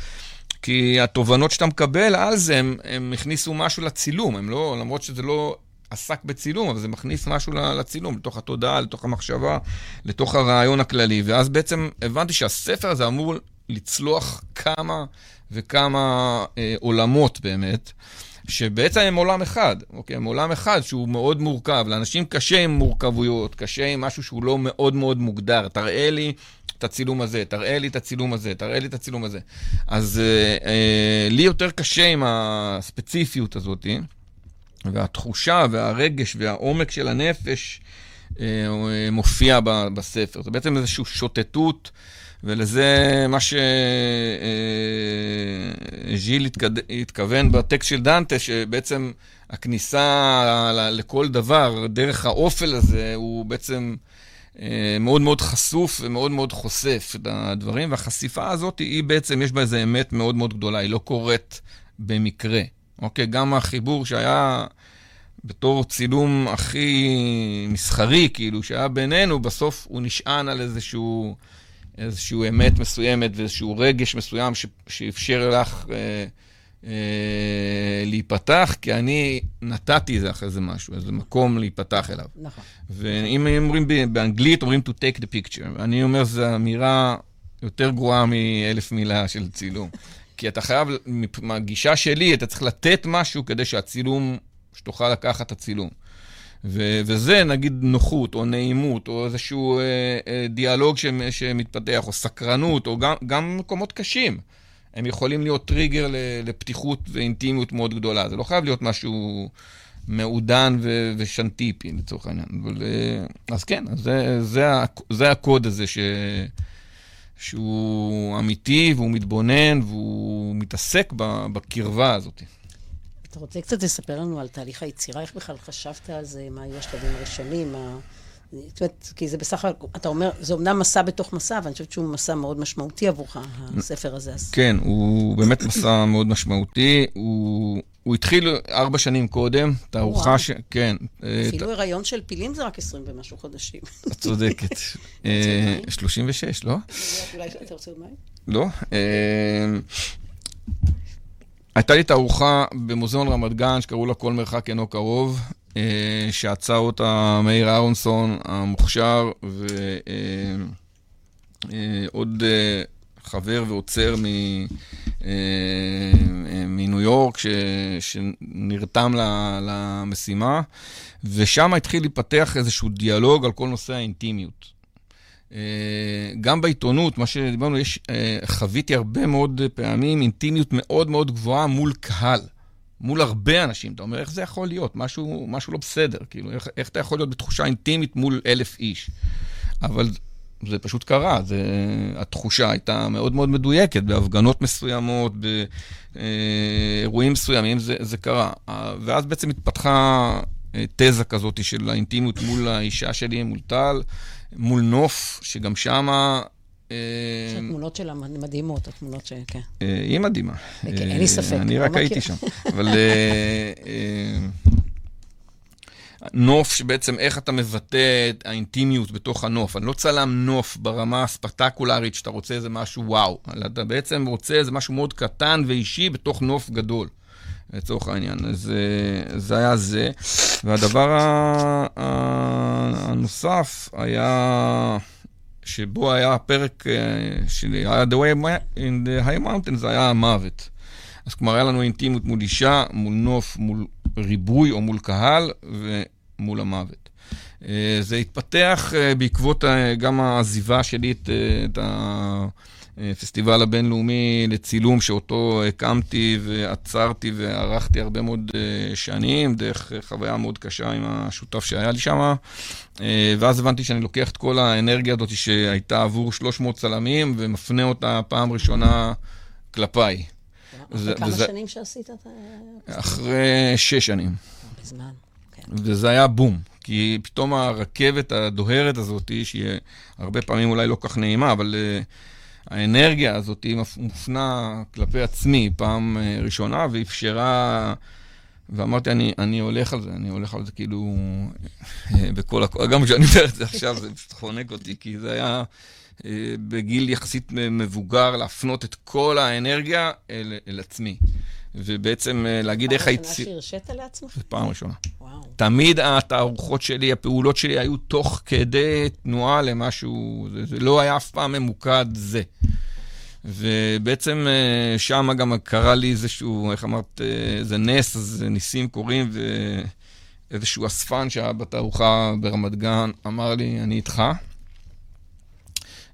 כי התובנות שאתה מקבל על זה, הם, הם הכניסו משהו לצילום, הם לא, למרות שזה לא עסק בצילום, אבל זה מכניס משהו לצילום, לתוך התודעה, לתוך המחשבה, לתוך הרעיון הכללי. ואז בעצם הבנתי שהספר הזה אמור לצלוח כמה וכמה אה, עולמות באמת. שבעצם הם עולם אחד, אוקיי? הם עולם אחד שהוא מאוד מורכב. לאנשים קשה עם מורכבויות, קשה עם משהו שהוא לא מאוד מאוד מוגדר. תראה לי את הצילום הזה, תראה לי את הצילום הזה, תראה לי את הצילום הזה. אז אה, אה, לי יותר קשה עם הספציפיות הזאת, והתחושה והרגש והעומק של הנפש אה, מופיע בספר. זה בעצם איזושהי שוטטות. ולזה מה ז'יל התכוון בטקסט של דנטה, שבעצם הכניסה לכל דבר, דרך האופל הזה, הוא בעצם אה, מאוד מאוד חשוף ומאוד מאוד חושף את הדברים, והחשיפה הזאת, היא בעצם, יש בה איזו אמת מאוד מאוד גדולה, היא לא קורית במקרה. אוקיי? גם החיבור שהיה בתור צילום הכי מסחרי, כאילו, שהיה בינינו, בסוף הוא נשען על איזשהו... איזושהי אמת מסוימת ואיזשהו רגש מסוים שאפשר לך אה, אה, להיפתח, כי אני נתתי איזה אחרי זה משהו, איזה מקום להיפתח אליו. נכון. ואם אומרים באנגלית, אומרים to take the picture. אני אומר, זו אמירה יותר גרועה מאלף מילה של צילום. כי אתה חייב, מהגישה שלי, אתה צריך לתת משהו כדי שהצילום, שתוכל לקחת את הצילום. ו- וזה נגיד נוחות, או נעימות, או איזשהו אה, אה, דיאלוג ש- שמתפתח, או סקרנות, או גם, גם מקומות קשים. הם יכולים להיות טריגר לפתיחות ואינטימיות מאוד גדולה. זה לא חייב להיות משהו מעודן ו- ושנטיפי, לצורך העניין. אבל, אה, אז כן, זה, זה, זה הקוד הזה ש... שהוא אמיתי והוא מתבונן והוא מתעסק בקרבה הזאת. אתה רוצה קצת לספר לנו על תהליך היצירה? איך בכלל חשבת על זה? מה היו השלבים הראשונים? מה... זאת אומרת, כי זה בסך הכל, אתה אומר, זה אומנם מסע בתוך מסע, אבל אני חושבת שהוא מסע מאוד משמעותי עבורך, הספר הזה. כן, הוא באמת מסע מאוד משמעותי. הוא, הוא התחיל ארבע שנים קודם, תערוכה ש... כן. אפילו ת... הריון של פילים זה רק עשרים ומשהו חודשים. את צודקת. 36, לא? אולי אתה רוצה עוד מים? לא. הייתה לי תערוכה במוזיאון רמת גן, שקראו לה כל מרחק אינו קרוב, אה, שעצר אותה מאיר אהרונסון המוכשר, ועוד אה, אה, חבר ועוצר מניו יורק, ש, שנרתם למשימה, ושם התחיל להיפתח איזשהו דיאלוג על כל נושא האינטימיות. אה, גם בעיתונות, מה שדיברנו, יש, אה, חוויתי הרבה מאוד פעמים אינטימיות מאוד מאוד גבוהה מול קהל, מול הרבה אנשים. אתה אומר, איך זה יכול להיות? משהו, משהו לא בסדר. כאילו, איך, איך אתה יכול להיות בתחושה אינטימית מול אלף איש? אבל זה פשוט קרה, זה, התחושה הייתה מאוד מאוד מדויקת, בהפגנות מסוימות, באירועים מסוימים, זה, זה קרה. ואז בעצם התפתחה אה, תזה כזאת של האינטימיות מול האישה שלי, מול טל. מול נוף, שגם שמה... אה, שהתמונות שלה מדהימות, התמונות ש... כן. אה, היא מדהימה. כן, אין לי ספק. אני לא רק הייתי שם. אבל נוף שבעצם איך אתה מבטא את האינטימיות בתוך הנוף. אני לא צלם נוף ברמה הספקטקולרית, שאתה רוצה איזה משהו וואו, אלא אתה בעצם רוצה איזה משהו מאוד קטן ואישי בתוך נוף גדול. לצורך העניין. אז זה היה זה. והדבר הנוסף היה, שבו היה הפרק אה, שלי, היה The Way in the High Mountain, זה היה המוות. אז כלומר, היה לנו אינטימיות מול אישה, מול נוף, מול ריבוי או מול קהל ומול המוות. אה, זה התפתח אה, בעקבות גם העזיבה שלי את, את ה... הפסטיבל הבינלאומי לצילום שאותו הקמתי ועצרתי וערכתי הרבה מאוד אה, שנים, דרך חוויה מאוד קשה עם השותף שהיה לי שם. אה, ואז הבנתי שאני לוקח את כל האנרגיה הזאת שהייתה עבור 300 צלמים ומפנה אותה פעם ראשונה כלפיי. אחרי כמה וזה... שנים שעשית את ה... אחרי שש שנים. בזמן, כן. וזה היה בום. כי פתאום הרכבת הדוהרת הזאת, שהיא הרבה פעמים אולי לא כך נעימה, אבל... Uh, האנרגיה הזאת מופנה כלפי עצמי פעם אה, ראשונה, ואפשרה... ואמרתי, אני, אני הולך על זה, אני הולך על זה כאילו אה, בכל הכוח. גם כשאני אומר את זה עכשיו, זה פשוט חונק אותי, כי זה היה אה, בגיל יחסית מבוגר להפנות את כל האנרגיה אל, אל עצמי. ובעצם להגיד איך הייתי... פעם ראשונה שהרשית לעצמך? פעם ראשונה. וואו. תמיד התערוכות שלי, הפעולות שלי היו תוך כדי תנועה למשהו, זה, זה לא היה אף פעם ממוקד זה. ובעצם אה, שם גם קרה לי איזשהו, איך אמרת, אה, איזה נס, אז ניסים קורים, ואיזשהו אספן שהיה בתערוכה ברמת גן אמר לי, אני איתך.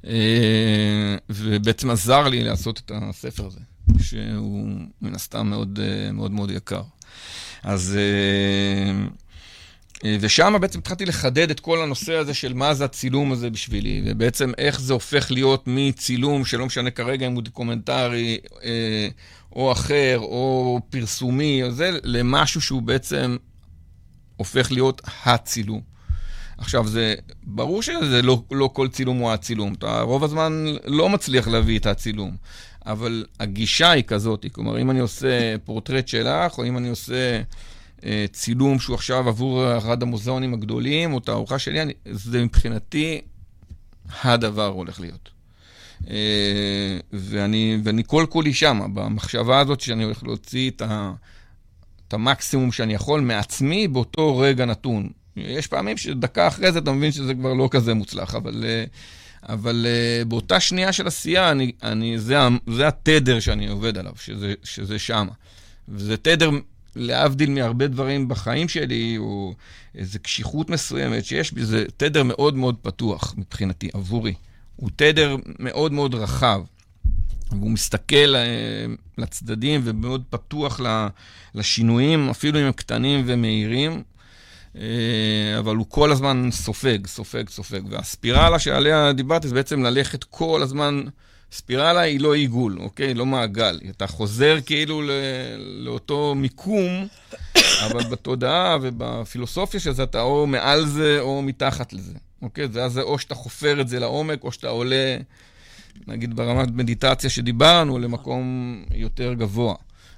אה, ובעצם עזר לי לעשות את הספר הזה, שהוא מן הסתם מאוד מאוד, מאוד יקר. אז אה, ושם בעצם התחלתי לחדד את כל הנושא הזה של מה זה הצילום הזה בשבילי, ובעצם איך זה הופך להיות מצילום, שלא משנה כרגע אם הוא דוקומנטרי אה, או אחר, או פרסומי, או זה, למשהו שהוא בעצם הופך להיות הצילום. עכשיו, זה ברור שזה לא, לא כל צילום הוא הצילום. אתה רוב הזמן לא מצליח להביא את הצילום. אבל הגישה היא כזאת, כלומר, אם אני עושה פורטרט שלך, או אם אני עושה אה, צילום שהוא עכשיו עבור אחד המוזיאונים הגדולים, או תערוכה שלי, אני, זה מבחינתי הדבר הולך להיות. אה, ואני, ואני כל כולי שם, במחשבה הזאת שאני הולך להוציא את, ה, את המקסימום שאני יכול מעצמי באותו רגע נתון. יש פעמים שדקה אחרי זה אתה מבין שזה כבר לא כזה מוצלח, אבל, אה, אבל אה, באותה שנייה של עשייה, אני, אני, זה, זה התדר שאני עובד עליו, שזה, שזה שם. וזה תדר, להבדיל מהרבה דברים בחיים שלי, או איזו קשיחות מסוימת שיש בי, זה תדר מאוד מאוד פתוח מבחינתי, עבורי. הוא תדר מאוד מאוד רחב. והוא מסתכל אה, לצדדים ומאוד פתוח לשינויים, אפילו אם הם קטנים ומהירים, אבל הוא כל הזמן סופג, סופג, סופג. והספירלה שעליה דיברתי זה בעצם ללכת כל הזמן, ספירלה היא לא עיגול, אוקיי? לא מעגל. אתה חוזר כאילו ל... לאותו מיקום, אבל בתודעה ובפילוסופיה של זה אתה או מעל זה או מתחת לזה, אוקיי? ואז זה או שאתה חופר את זה לעומק, או שאתה עולה, נגיד ברמת מדיטציה שדיברנו, למקום יותר גבוה.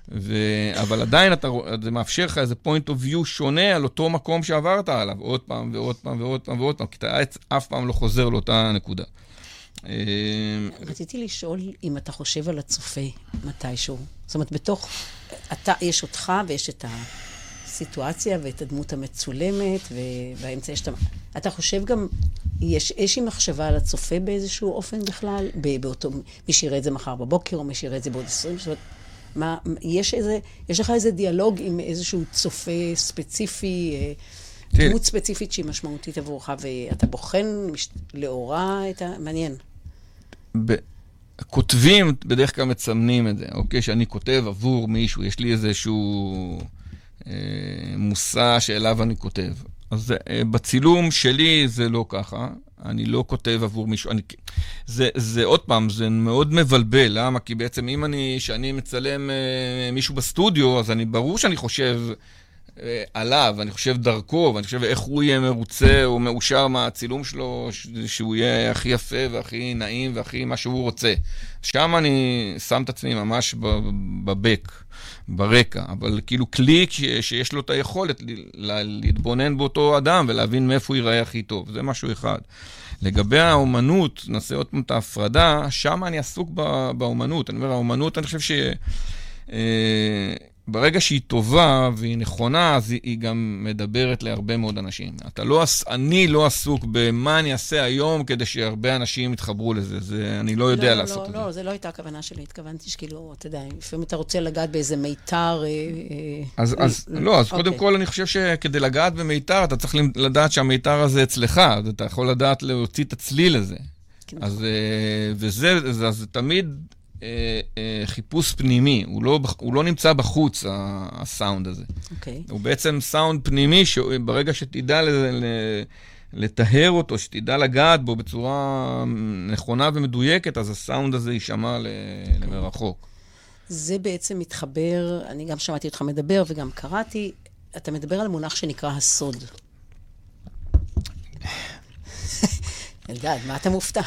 ו... אבל עדיין אתה... זה מאפשר לך איזה point of view שונה על אותו מקום שעברת עליו, עוד פעם ועוד פעם ועוד פעם ועוד פעם, כי אתה אף פעם לא חוזר לאותה נקודה. אה, רציתי לשאול אם אתה חושב על הצופה מתישהו. זאת אומרת, בתוך... אתה, יש אותך ויש את הסיטואציה ואת הדמות המצולמת, ובאמצע יש את ה... אתה חושב גם, יש איזושהי מחשבה על הצופה באיזשהו אופן בכלל? באותו... מי שיראה את זה מחר בבוקר, או מי שיראה את זה בעוד עשרים שעות? מה, יש, איזה, יש לך איזה דיאלוג עם איזשהו צופה ספציפי, אה, דמות ספציפית שהיא משמעותית עבורך, ואתה בוחן מש... לאורה את ה... מעניין. ב... כותבים בדרך כלל מצמנים את זה, אוקיי? שאני כותב עבור מישהו, יש לי איזשהו אה, מושא שאליו אני כותב. אז אה, בצילום שלי זה לא ככה. אני לא כותב עבור מישהו. אני, זה, זה עוד פעם, זה מאוד מבלבל, למה? כי בעצם אם אני, כשאני מצלם אה, מישהו בסטודיו, אז אני, ברור שאני חושב אה, עליו, אני חושב דרכו, ואני חושב איך הוא יהיה מרוצה או מאושר מהצילום שלו, ש, שהוא יהיה הכי יפה והכי נעים והכי מה שהוא רוצה. שם אני שם את עצמי ממש בבק. ברקע, אבל כאילו כלי שיש לו את היכולת להתבונן באותו אדם ולהבין מאיפה הוא ייראה הכי טוב, זה משהו אחד. לגבי האומנות, נעשה עוד פעם את ההפרדה, שם אני עסוק באומנות. אני אומר, האומנות, אני חושב ש... אה, ברגע שהיא טובה והיא נכונה, אז היא, גם מדברת להרבה מאוד אנשים. אתה לא, אני לא עסוק במה אני אעשה היום כדי שהרבה אנשים יתחברו לזה. זה, אני לא יודע לא, לעשות לא, את לא, זה. לא, זו לא הייתה הכוונה שלי. התכוונתי שכאילו, אתה יודע, לפעמים אתה רוצה לגעת באיזה מיתר... אה, אז, אה, אז אה, לא, אז אוקיי. קודם כל אני חושב שכדי לגעת במיתר, אתה צריך לדעת שהמיתר הזה אצלך. אתה יכול לדעת להוציא את הצליל הזה. כן. אז, אה, וזה, אז, אז תמיד אה, אה, חיפוש פנימי, הוא לא, הוא לא נמצא בחוץ, הסאונד הזה. אוקיי. Okay. הוא בעצם סאונד פנימי, שברגע שתדע ל, ל, לטהר אותו, שתדע לגעת בו בצורה נכונה ומדויקת, אז הסאונד הזה יישמע ל, okay. למרחוק. זה בעצם מתחבר, אני גם שמעתי אותך מדבר וגם קראתי, אתה מדבר על מונח שנקרא הסוד. אלדד, מה אתה מופתע?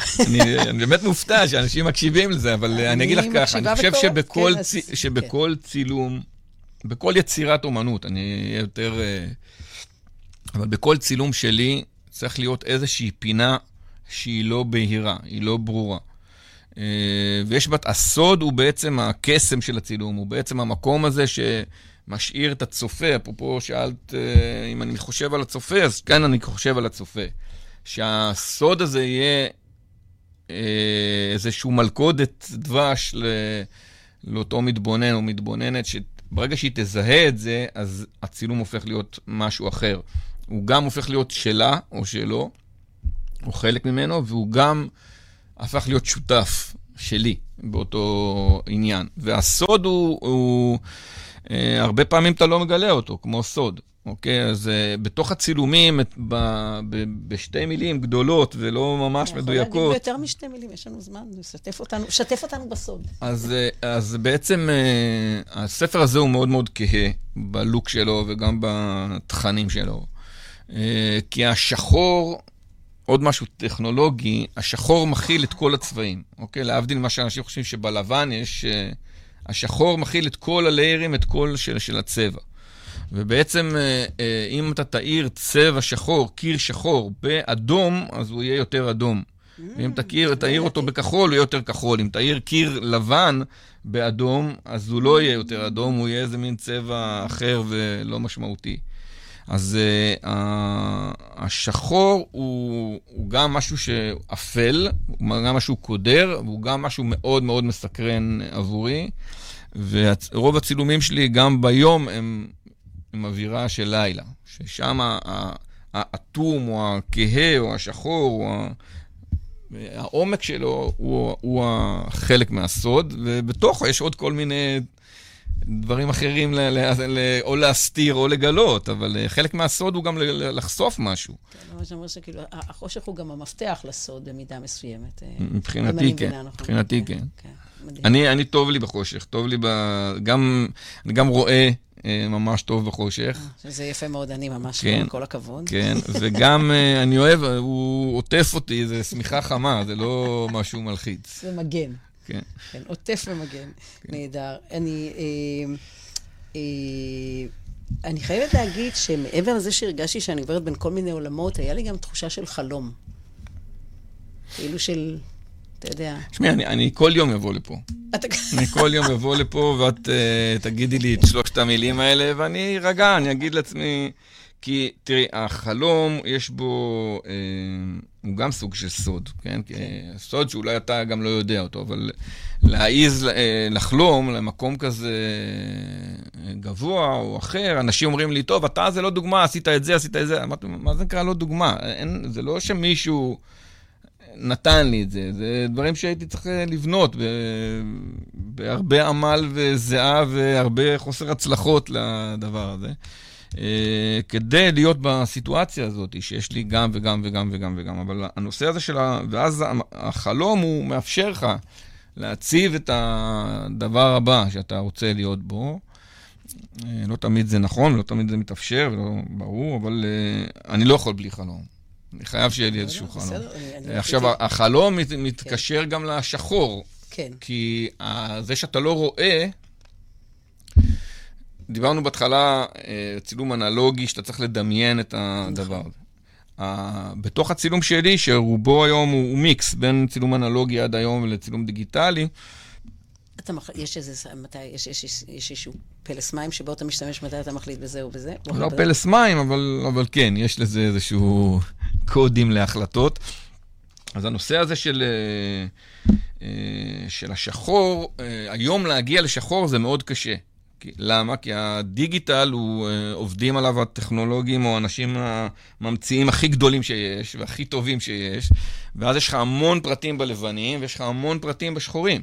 אני באמת מופתע שאנשים מקשיבים לזה, אבל אני אגיד לך ככה, אני חושב שבכל כן, כן. צילום, בכל יצירת אומנות, אני אהיה יותר... אה, אבל בכל צילום שלי צריך להיות איזושהי פינה שהיא לא בהירה, היא לא ברורה. אה, ויש בת... הסוד הוא בעצם הקסם של הצילום, הוא בעצם המקום הזה שמשאיר את הצופה. אפרופו שאלת אה, אם אני חושב על הצופה, אז כאן אני חושב על הצופה. שהסוד הזה יהיה אה, איזשהו מלכודת דבש ל, לאותו מתבונן או מתבוננת, שברגע שהיא תזהה את זה, אז הצילום הופך להיות משהו אחר. הוא גם הופך להיות שלה או שלו, או חלק ממנו, והוא גם הפך להיות שותף שלי באותו עניין. והסוד הוא, הוא אה, הרבה פעמים אתה לא מגלה אותו, כמו סוד. אוקיי? אז uh, בתוך הצילומים, את, ב, ב, בשתי מילים גדולות ולא ממש מדויקות. יכול להגיד ביותר משתי מילים, יש לנו זמן, שתף אותנו, שתף אותנו בסוד. אז, uh, אז בעצם uh, הספר הזה הוא מאוד מאוד כהה בלוק שלו וגם בתכנים שלו. Uh, כי השחור, עוד משהו טכנולוגי, השחור מכיל את כל הצבעים, אוקיי? להבדיל ממה שאנשים חושבים שבלבן יש... Uh, השחור מכיל את כל הליירים, את כל של, של הצבע. ובעצם, אה, אה, אם אתה תאיר צבע שחור, קיר שחור, באדום, אז הוא יהיה יותר אדום. Mm, ואם תאיר, תאיר אותו בכחול, הוא יהיה יותר כחול. אם תאיר קיר לבן באדום, אז הוא לא יהיה יותר אדום, הוא יהיה איזה מין צבע אחר ולא משמעותי. אז uh, השחור הוא, הוא גם משהו שאפל, הוא גם משהו קודר, והוא גם משהו מאוד מאוד מסקרן עבורי. ורוב הצילומים שלי, גם ביום, הם עם אווירה של לילה. ששם האטום, או הכהה, או השחור, או העומק שלו הוא, הוא החלק מהסוד, ובתוכו יש עוד כל מיני דברים אחרים, ל, ל, ל, או להסתיר או לגלות, אבל אה, חלק מהסוד הוא גם לחשוף משהו. כן, מה שאומר שכאילו, החושך הוא גם המפתח לסוד במידה מסוימת. אה, מבחינתי כן, מבחינתי כן. כן. אני, אני טוב לי בחושך, טוב לי ב... גם, אני גם רואה אה, ממש טוב בחושך. שזה יפה מאוד, אני ממש, כן, כל הכבוד. כן, וגם אני אוהב, הוא עוטף אותי, זה שמיכה חמה, זה לא משהו מלחיץ. זה מגן. כן. כן, עוטף ומגן. כן. נהדר. אני... אה, אה, אני חייבת להגיד שמעבר לזה שהרגשתי שאני עוברת בין כל מיני עולמות, היה לי גם תחושה של חלום. כאילו של, אתה יודע... תשמעי, אני, אני כל יום אבוא לפה. אני כל יום אבוא לפה, ואת uh, תגידי לי את שלושת המילים האלה, ואני ארגע, אני אגיד לעצמי... כי תראי, החלום, יש בו, אה, הוא גם סוג של סוד, כן? כן. סוד שאולי אתה גם לא יודע אותו, אבל להעיז אה, לחלום למקום כזה אה, גבוה או אחר, אנשים אומרים לי, טוב, אתה זה לא דוגמה, עשית את זה, עשית את זה, אמרתי, מה זה נקרא לא דוגמה? אין, זה לא שמישהו... נתן לי את זה. זה דברים שהייתי צריך אה, לבנות בהרבה עמל וזיעה והרבה חוסר הצלחות לדבר הזה. אה, כדי להיות בסיטואציה הזאת, שיש לי גם וגם וגם וגם וגם, אבל הנושא הזה של ה... ואז החלום הוא מאפשר לך להציב את הדבר הבא שאתה רוצה להיות בו. אה, לא תמיד זה נכון, לא תמיד זה מתאפשר, ולא ברור, אבל אני לא יכול בלי חלום. אני חייב שיהיה לי איזשהו חלום. עכשיו, החלום מתקשר כן. גם לשחור. כן. כי זה שאתה לא רואה, דיברנו בהתחלה, אה, צילום אנלוגי, שאתה צריך לדמיין את הדבר הזה. בתוך הצילום שלי, שרובו היום הוא, הוא מיקס בין צילום אנלוגי עד היום לצילום דיגיטלי, אתה מח... יש איזה, מתי, יש, יש, יש, יש איזשהו פלס מים שבו אתה משתמש מתי אתה מחליט בזה או בזה? לא בזה? פלס מים, אבל, אבל כן, יש לזה איזשהו קודים להחלטות. אז הנושא הזה של, אה, אה, של השחור, היום להגיע לשחור זה מאוד קשה. למה? כי הדיגיטל, הוא, uh, עובדים עליו הטכנולוגים או האנשים הממציאים הכי גדולים שיש והכי טובים שיש, ואז יש לך המון פרטים בלבנים ויש לך המון פרטים בשחורים.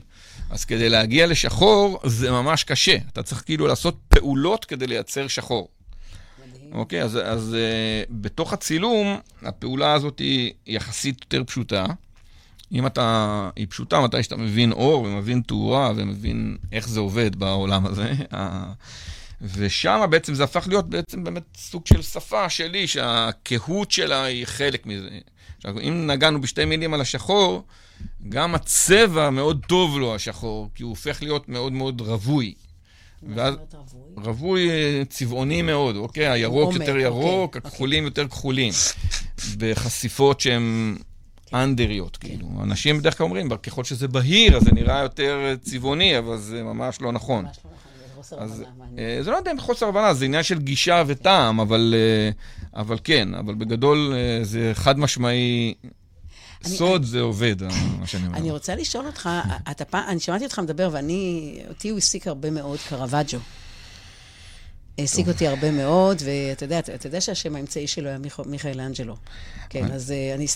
אז כדי להגיע לשחור זה ממש קשה. אתה צריך כאילו לעשות פעולות כדי לייצר שחור. אוקיי, אז, אז uh, בתוך הצילום, הפעולה הזאת היא יחסית יותר פשוטה. אם אתה, היא פשוטה מתי שאתה מבין אור ומבין תאורה ומבין איך זה עובד בעולם הזה. ושם בעצם זה הפך להיות בעצם באמת סוג של שפה שלי, שהקהות שלה היא חלק מזה. עכשיו, אם נגענו בשתי מילים על השחור, גם הצבע מאוד טוב לו, השחור, כי הוא הופך להיות מאוד מאוד רווי. ואז רווי אה, צבעוני מאוד, אוקיי? הירוק יותר ירוק, אוקיי, הכחולים יותר כחולים. בחשיפות שהן אנדריות, כן. כאילו. אנשים בדרך כלל אומרים, ככל שזה בהיר, אז זה נראה יותר צבעוני, אבל זה ממש לא נכון. ממש לא נכון, הבנה. אה, זה לא יודע אם חוסר הבנה, זה עניין של גישה וטעם, אבל, אה, אבל כן, אבל בגדול אה, זה חד משמעי. סוד זה עובד, מה שאני אומר. אני רוצה לשאול אותך, אתה פעם, אני שמעתי אותך מדבר, ואני, אותי הוא העסיק הרבה מאוד, קרווג'ו. העסיק אותי הרבה מאוד, ואתה יודע, אתה יודע שהשם האמצעי שלו היה מיכאל אנג'לו. כן, אז אני,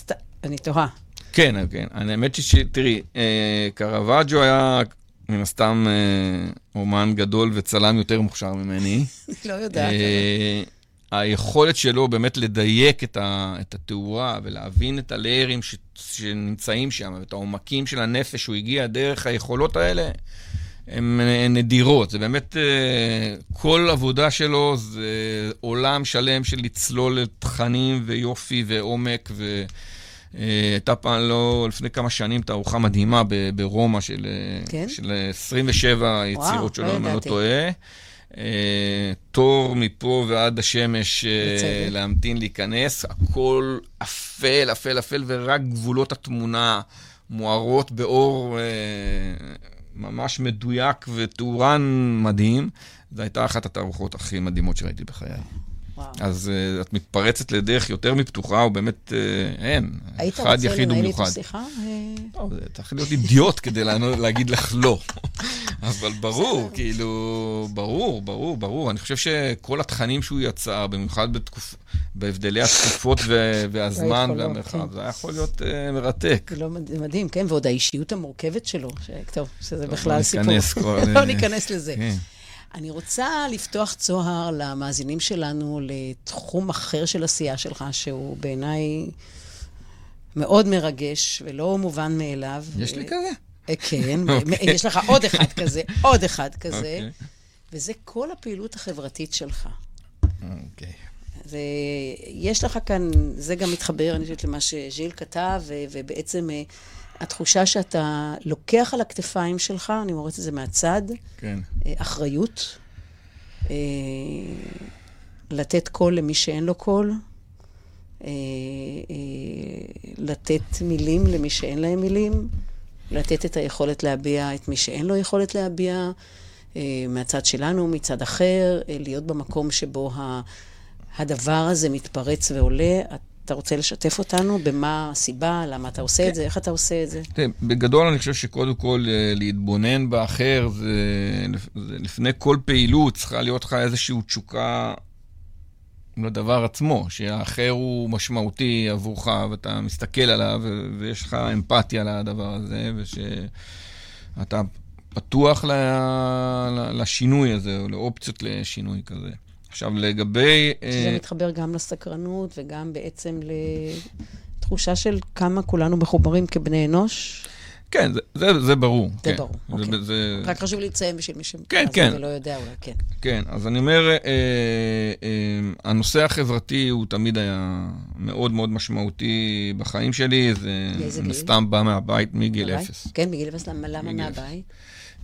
אני תוהה. כן, כן. האמת היא תראי, אה, קרוואג'ו היה מן הסתם אה, אומן גדול וצלם יותר מוכשר ממני. לא יודעת. אה, היכולת שלו באמת לדייק את, ה, את התאורה ולהבין את הליירים ש, שנמצאים שם, ואת העומקים של הנפש שהוא הגיע דרך היכולות האלה, הן נדירות. זה באמת, אה, כל עבודה שלו זה עולם שלם של לצלול לתכנים ויופי ועומק. ו... הייתה פעם, לא, לפני כמה שנים, תערוכה מדהימה ברומא של, כן? של 27 יצירות שלו, אם אני לא טועה. תור מפה ועד השמש אה, להמתין להיכנס, הכל אפל, אפל, אפל, ורק גבולות התמונה מוארות באור אה, ממש מדויק ותאורן מדהים. זו הייתה אחת התערוכות הכי מדהימות שראיתי בחיי. אז uh, את מתפרצת לדרך יותר מפתוחה, הוא באמת, uh, אין, אחד יחיד ומיוחד. היית רוצה לנהל איתו שיחה? טוב, צריך להיות אידיוט כדי להגיד לך לא. אבל ברור, כאילו, ברור, ברור, ברור. אני חושב שכל התכנים שהוא יצר, במיוחד בתקופ... בהבדלי התקופות ו... והזמן והמרחב, כן. זה היה יכול להיות uh, מרתק. לא מדהים, כן, ועוד האישיות המורכבת שלו, ש... טוב, שזה בכלל סיפור. לא ניכנס לזה. כן. אני רוצה לפתוח צוהר למאזינים שלנו לתחום אחר של עשייה שלך, שהוא בעיניי מאוד מרגש ולא מובן מאליו. יש לי כזה. אה, כן, אוקיי. יש לך עוד אחד כזה, עוד אחד כזה, אוקיי. וזה כל הפעילות החברתית שלך. אוקיי. יש לך כאן, זה גם מתחבר, אני חושבת, למה שז'יל כתב, ובעצם אה, התחושה שאתה לוקח על הכתפיים שלך, אני מורדת את זה מהצד, כן. אה, אחריות, אה, לתת קול למי שאין לו קול, אה, לתת מילים למי שאין להם מילים, לתת את היכולת להביע את מי שאין לו יכולת להביע, מהצד שלנו, מצד אחר, להיות במקום שבו הדבר הזה מתפרץ ועולה. אתה רוצה לשתף אותנו במה הסיבה, למה אתה עושה את זה, איך אתה עושה את זה? בגדול אני חושב שקודם כל אה, להתבונן באחר, זה, זה לפני כל פעילות צריכה להיות לך איזושהי תשוקה לדבר עצמו, שהאחר הוא משמעותי עבורך, ואתה מסתכל עליו, ויש לך אמפתיה לדבר הזה, ושאתה פתוח לשינוי הזה, או לאופציות לשינוי כזה. עכשיו, לגבי... שזה uh... מתחבר גם לסקרנות וגם בעצם לתחושה של כמה כולנו מחוברים כבני אנוש. כן, זה, זה, זה ברור. זה כן. ברור, אוקיי. זה, זה... רק חשוב לציין בשביל מי שמכיר, כן, כן. לא יודע אולי, כן. כן, אז אני אומר, אה, אה, הנושא החברתי הוא תמיד היה מאוד מאוד משמעותי בחיים שלי. זה סתם בא מהבית מגיל אפס. כן, מגיל אפס, למה מהבית?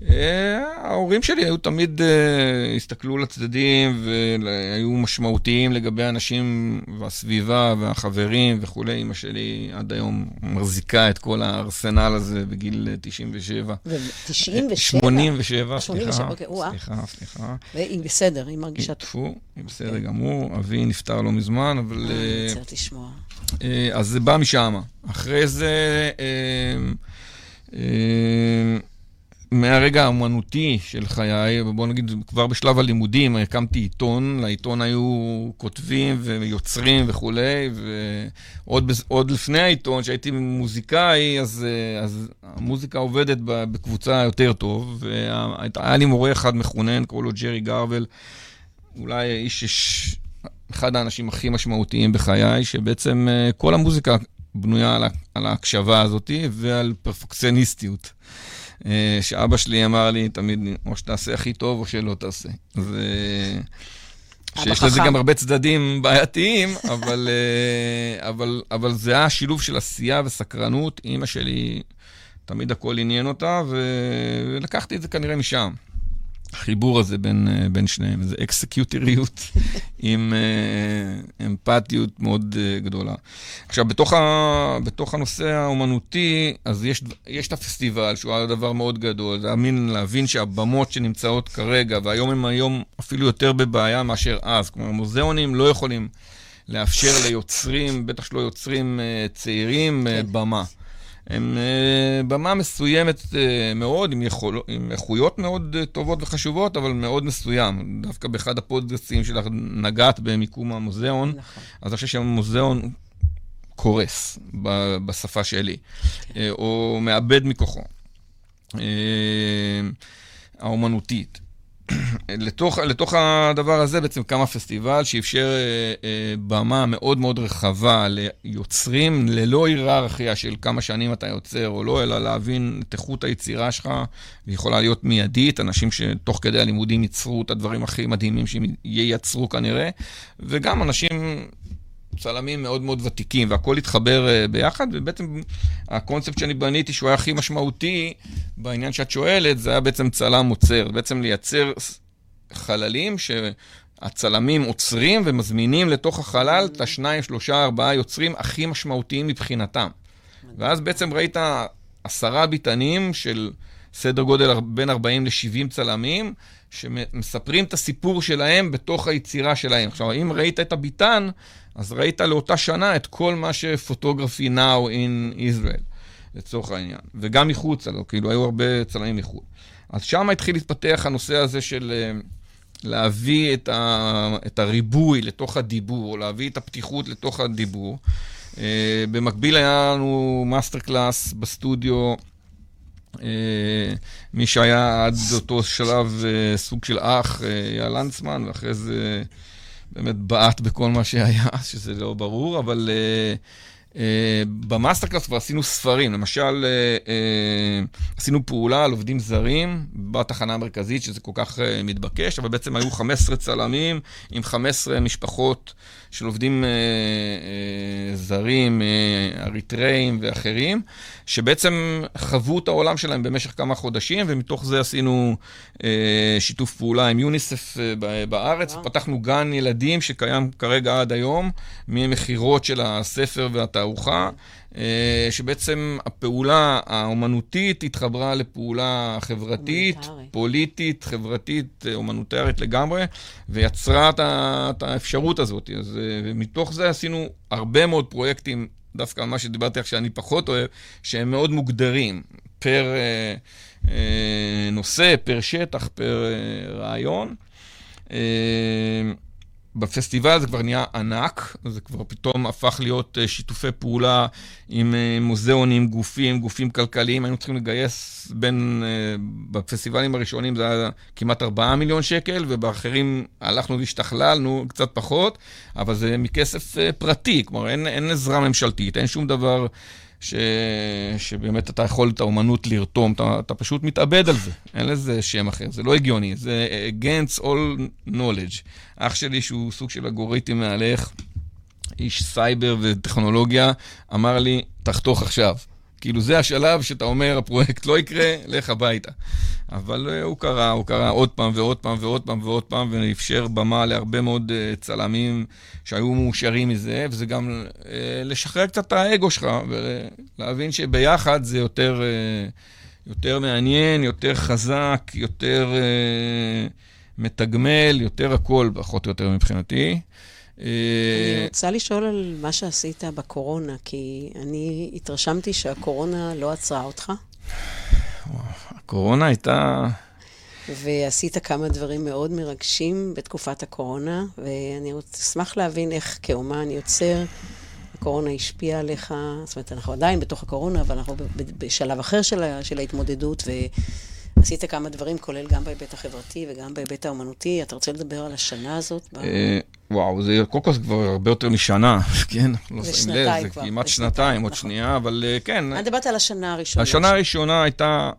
אה, ההורים שלי היו תמיד, uh, הסתכלו לצדדים והיו משמעותיים לגבי האנשים והסביבה והחברים וכולי. אמא שלי עד היום מחזיקה את כל הארסנל הזה בגיל 97. ו-97? 87, סליחה. אוקיי, סליחה, סליחה. והיא בסדר, היא מרגישה... טפו, היא בסדר כן. גמור. אבי נפטר לא מזמן, אבל... אני מצטערת לשמוע. אז זה בא משם. אחרי זה... מהרגע האומנותי של חיי, בוא נגיד, כבר בשלב הלימודים הקמתי עיתון, לעיתון היו כותבים ויוצרים וכולי, ועוד לפני העיתון, כשהייתי מוזיקאי, אז, אז המוזיקה עובדת בקבוצה יותר טוב, והיה לי מורה אחד מכונן, קראו לו ג'רי גרבל, אולי איש, ש... אחד האנשים הכי משמעותיים בחיי, שבעצם אה, כל המוזיקה בנויה על ההקשבה הזאת ועל פרפקציוניסטיות. אה, שאבא שלי אמר לי תמיד, או שתעשה הכי טוב או שלא תעשה. אז... אה, שיש לזה גם הרבה צדדים בעייתיים, אבל, אה, אבל, אבל זה היה שילוב של עשייה וסקרנות. אימא שלי, תמיד הכל עניין אותה, ולקחתי את זה כנראה משם. החיבור הזה בין, אה, בין שניהם, זה אקסקיוטריות עם uh, אמפתיות מאוד uh, גדולה. עכשיו, בתוך, ה, בתוך הנושא האומנותי, אז יש, יש את הפסטיבל, שהוא היה דבר מאוד גדול, זה אמין להבין שהבמות שנמצאות כרגע, והיום הם היום אפילו יותר בבעיה מאשר אז. כלומר, מוזיאונים לא יכולים לאפשר ליוצרים, בטח שלא יוצרים צעירים, uh, במה. הם uh, במה מסוימת uh, מאוד, עם, יכול, עם איכויות מאוד uh, טובות וחשובות, אבל מאוד מסוים. דווקא באחד הפודקאסים שלך נגעת במיקום המוזיאון, נכון. אז אני חושב שהמוזיאון קורס ב, בשפה שלי, כן. או מאבד מכוחו. האומנותית. לתוך, לתוך הדבר הזה בעצם קם הפסטיבל שאפשר אה, אה, במה מאוד מאוד רחבה ליוצרים, ללא היררכיה של כמה שנים אתה יוצר או לא, אלא להבין את איכות היצירה שלך, היא יכולה להיות מיידית, אנשים שתוך כדי הלימודים ייצרו את הדברים הכי מדהימים שהם ייצרו כנראה, וגם אנשים צלמים מאוד מאוד ותיקים, והכל התחבר uh, ביחד, ובעצם הקונספט שאני בניתי, שהוא היה הכי משמעותי בעניין שאת שואלת, זה היה בעצם צלם עוצר, בעצם לייצר חללים שהצלמים עוצרים ומזמינים לתוך החלל את השניים, שלושה, ארבעה יוצרים הכי משמעותיים מבחינתם. ואז בעצם ראית עשרה ביטנים של סדר גודל בין 40 ל-70 צלמים, שמספרים את הסיפור שלהם בתוך היצירה שלהם. עכשיו, אם ראית את הביטן, אז ראית לאותה שנה את כל מה שפוטוגרפי now in Israel, לצורך העניין. וגם מחוצה לו, כאילו, היו הרבה צלמים מחו"ל. אז שם התחיל להתפתח הנושא הזה של אה, להביא את, ה, את הריבוי לתוך הדיבור, להביא את הפתיחות לתוך הדיבור. אה, במקביל היה לנו master class בסטודיו. אה, מי שהיה עד אותו שלב סוג של אח, היה לנצמן, ואחרי זה באמת בעט בכל מה שהיה, שזה לא ברור, אבל אה, אה, ב master class כבר עשינו ספרים. למשל, אה, אה, עשינו פעולה על עובדים זרים בתחנה המרכזית, שזה כל כך uh, מתבקש, אבל בעצם היו 15 צלמים עם 15 משפחות של עובדים uh, uh, זרים, uh, אריתראים ואחרים, שבעצם חוו את העולם שלהם במשך כמה חודשים, ומתוך זה עשינו uh, שיתוף פעולה עם יוניסף uh, בארץ, וואו. פתחנו גן ילדים שקיים כרגע עד היום, ממכירות של הספר והתערוכה. אה, שבעצם הפעולה האומנותית התחברה לפעולה חברתית, אומנוטרית. פוליטית, חברתית, אה, אומנוטרית לגמרי, ויצרה את האפשרות הזאת. אז אה, מתוך זה עשינו הרבה מאוד פרויקטים, דווקא מה שדיברתי עכשיו, שאני פחות אוהב, שהם מאוד מוגדרים, פר אה, אה, נושא, פר שטח, פר אה, רעיון. אה, בפסטיבל זה כבר נהיה ענק, זה כבר פתאום הפך להיות אה, שיתופי פעולה עם אה, מוזיאונים, גופים, גופים כלכליים. היינו צריכים לגייס בין, אה, בפסטיבלים הראשונים זה היה כמעט 4 מיליון שקל, ובאחרים הלכנו והשתכללנו קצת פחות, אבל זה מכסף פרטי, כלומר אין, אין עזרה ממשלתית, אין שום דבר... ש... שבאמת אתה יכול את האומנות לרתום, אתה, אתה פשוט מתאבד על זה, אין לזה שם אחר, זה לא הגיוני, זה against all knowledge. אח שלי, שהוא סוג של אלגוריתם מהלך, איש סייבר וטכנולוגיה, אמר לי, תחתוך עכשיו. כאילו זה השלב שאתה אומר, הפרויקט לא יקרה, לך הביתה. אבל uh, הוא קרה, הוא קרה עוד פעם ועוד פעם ועוד פעם ועוד פעם, ואפשר במה להרבה מאוד uh, צלמים שהיו מאושרים מזה, וזה גם uh, לשחרר קצת את האגו שלך, ולהבין שביחד זה יותר, יותר מעניין, יותר חזק, יותר מתגמל, יותר הכל, פחות או יותר מבחינתי. אני רוצה לשאול על מה שעשית בקורונה, כי אני התרשמתי שהקורונה לא עצרה אותך. הקורונה הייתה... ועשית כמה דברים מאוד מרגשים בתקופת הקורונה, ואני אשמח להבין איך כאומן יוצר, הקורונה השפיעה עליך, זאת אומרת, אנחנו עדיין בתוך הקורונה, אבל אנחנו בשלב אחר של, של ההתמודדות, ועשית כמה דברים, כולל גם בהיבט החברתי וגם בהיבט האומנותי. אתה רוצה לדבר על השנה הזאת? וואו, זה כל כבר הרבה יותר משנה, כן? לא שנתיים כבר. זה כמעט שנתיים, עוד. שנייה, אבל אה, כן. אני מדברת על השנה הראשונה. השנה הראשונה הייתה...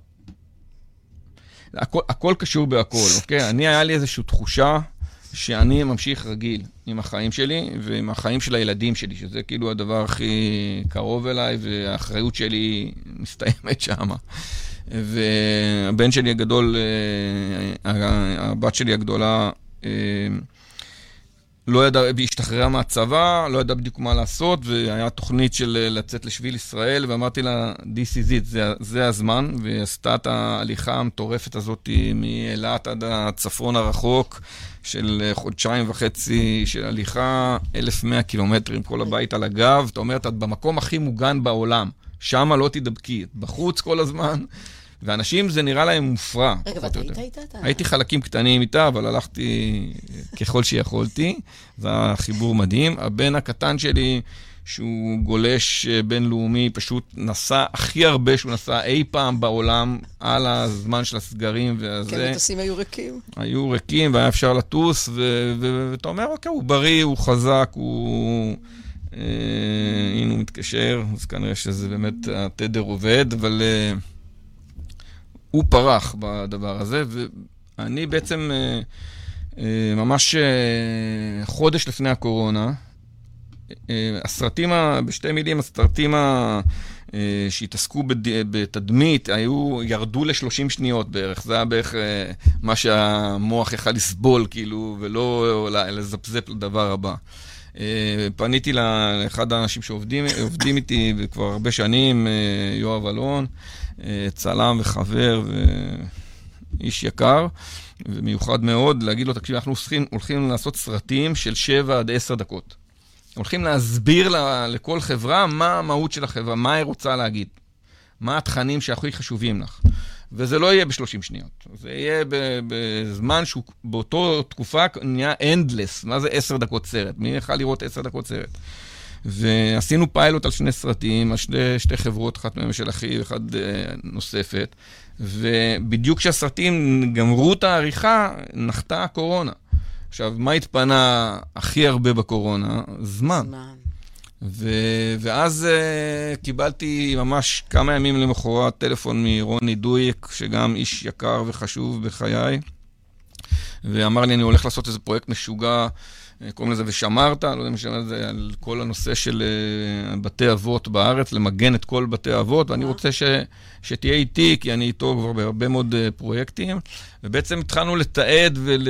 הכל, הכל קשור בהכל, אוקיי? אני, היה לי איזושהי תחושה שאני ממשיך רגיל עם החיים שלי ועם החיים של הילדים שלי, שזה כאילו הדבר הכי קרוב אליי, והאחריות שלי מסתיימת שם. והבן שלי הגדול, אה, הבת שלי הגדולה, אה, לא ידע, והיא השתחררה מהצבא, לא ידעה בדיוק מה לעשות, והיה תוכנית של אה, לצאת לשביל ישראל, ואמרתי לה, this is it, זה, זה הזמן, והיא עשתה את ההליכה המטורפת הזאת מאילת עד הצפון הרחוק, של אה, חודשיים וחצי של הליכה, 1,100 קילומטרים, כל הבית על הגב, אתה אומר, את במקום הכי מוגן בעולם, שמה לא תדבקי, בחוץ כל הזמן. ואנשים זה נראה להם מופרע. רגע, ואתה היית איתה? הייתי חלקים קטנים איתה, אבל הלכתי ככל שיכולתי. זה היה חיבור מדהים. הבן הקטן שלי, שהוא גולש בינלאומי, פשוט נסע הכי הרבה שהוא נסע אי פעם בעולם על הזמן של הסגרים והזה. כן, מטוסים היו ריקים. היו ריקים והיה אפשר לטוס, ואתה אומר, אוקיי, הוא בריא, הוא חזק, הוא... אה, הנה הוא מתקשר, אז כנראה שזה באמת, התדר עובד, אבל אה, הוא פרח בדבר הזה, ואני בעצם אה, אה, ממש אה, חודש לפני הקורונה, הסרטים, בשתי מילים, הסרטים שהתעסקו בתדמית, היו, ירדו ל-30 שניות בערך. זה היה בערך מה שהמוח יכל לסבול, כאילו, ולא לזפזפ לדבר הבא. פניתי לאחד האנשים שעובדים איתי כבר הרבה שנים, יואב אלון, צלם וחבר ואיש יקר. ומיוחד מאוד, להגיד לו, תקשיב, אנחנו הולכים, הולכים לעשות סרטים של 7 עד 10 דקות. הולכים להסביר לה, לכל חברה מה המהות של החברה, מה היא רוצה להגיד, מה התכנים שהכי חשובים לך. וזה לא יהיה ב-30 שניות, זה יהיה בזמן שהוא באותו תקופה נהיה endless, מה זה 10 דקות סרט? מי יכל לראות 10 דקות סרט? ועשינו פיילוט על שני סרטים, על שתי, שתי חברות, אחת מהן של אחי ואחת uh, נוספת, ובדיוק כשהסרטים גמרו את העריכה, נחתה הקורונה. עכשיו, מה התפנה הכי הרבה בקורונה? זמן. זמן. ו- ואז uh, קיבלתי ממש כמה ימים למחרת טלפון מרוני דויק, שגם איש יקר וחשוב בחיי, ואמר לי, אני הולך לעשות איזה פרויקט משוגע קוראים לזה ושמרת, לא יודע אם שמעת את זה, על כל הנושא של uh, בתי אבות בארץ, למגן את כל בתי האבות, ואני רוצה ש, שתהיה איתי, כי אני איתו כבר בהרבה מאוד uh, פרויקטים, ובעצם התחלנו לתעד ול,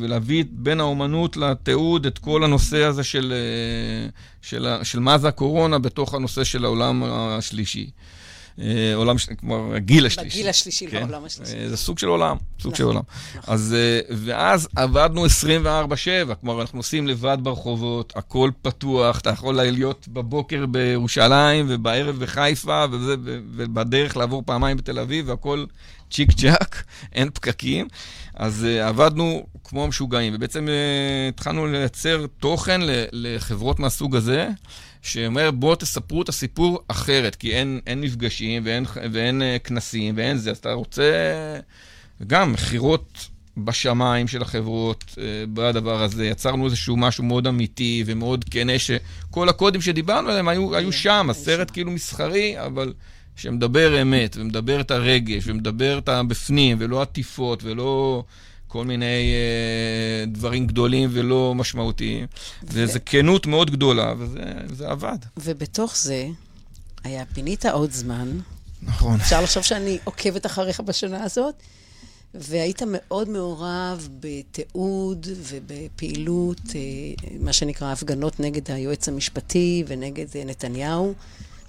ולהביא בין האומנות לתיעוד את כל הנושא הזה של, uh, של, של מה זה הקורונה בתוך הנושא של העולם השלישי. אה, עולם, כמו הגיל השלישי. בגיל השלישי, כן? בעולם השלישי. אה, זה סוג של עולם, סוג נכון, של עולם. נכון. אז, אה, ואז עבדנו 24-7, כלומר, אנחנו עושים לבד ברחובות, הכל פתוח, אתה יכול להיות בבוקר בירושלים, ובערב בחיפה, וזה, ובדרך לעבור פעמיים בתל אביב, והכל צ'יק צ'אק, אין פקקים. אז uh, עבדנו כמו משוגעים, ובעצם uh, התחלנו לייצר תוכן לחברות מהסוג הזה, שאומר, בואו תספרו את הסיפור אחרת, כי אין, אין מפגשים ואין, ואין uh, כנסים ואין זה, אז אתה רוצה גם מכירות בשמיים של החברות uh, בדבר הזה. יצרנו איזשהו משהו מאוד אמיתי ומאוד כנה, שכל הקודים שדיברנו עליהם היו, היו שם, הסרט כאילו מסחרי, אבל... שמדבר אמת, ומדבר את הרגש, ומדבר את הבפנים, ולא עטיפות, ולא כל מיני אה, דברים גדולים ולא משמעותיים. ו... וזו כנות מאוד גדולה, וזה, וזה עבד. ובתוך זה, היה פינית עוד זמן. נכון. אפשר לחשוב שאני עוקבת אחריך בשנה הזאת, והיית מאוד מעורב בתיעוד ובפעילות, אה, מה שנקרא הפגנות נגד היועץ המשפטי ונגד אה, נתניהו.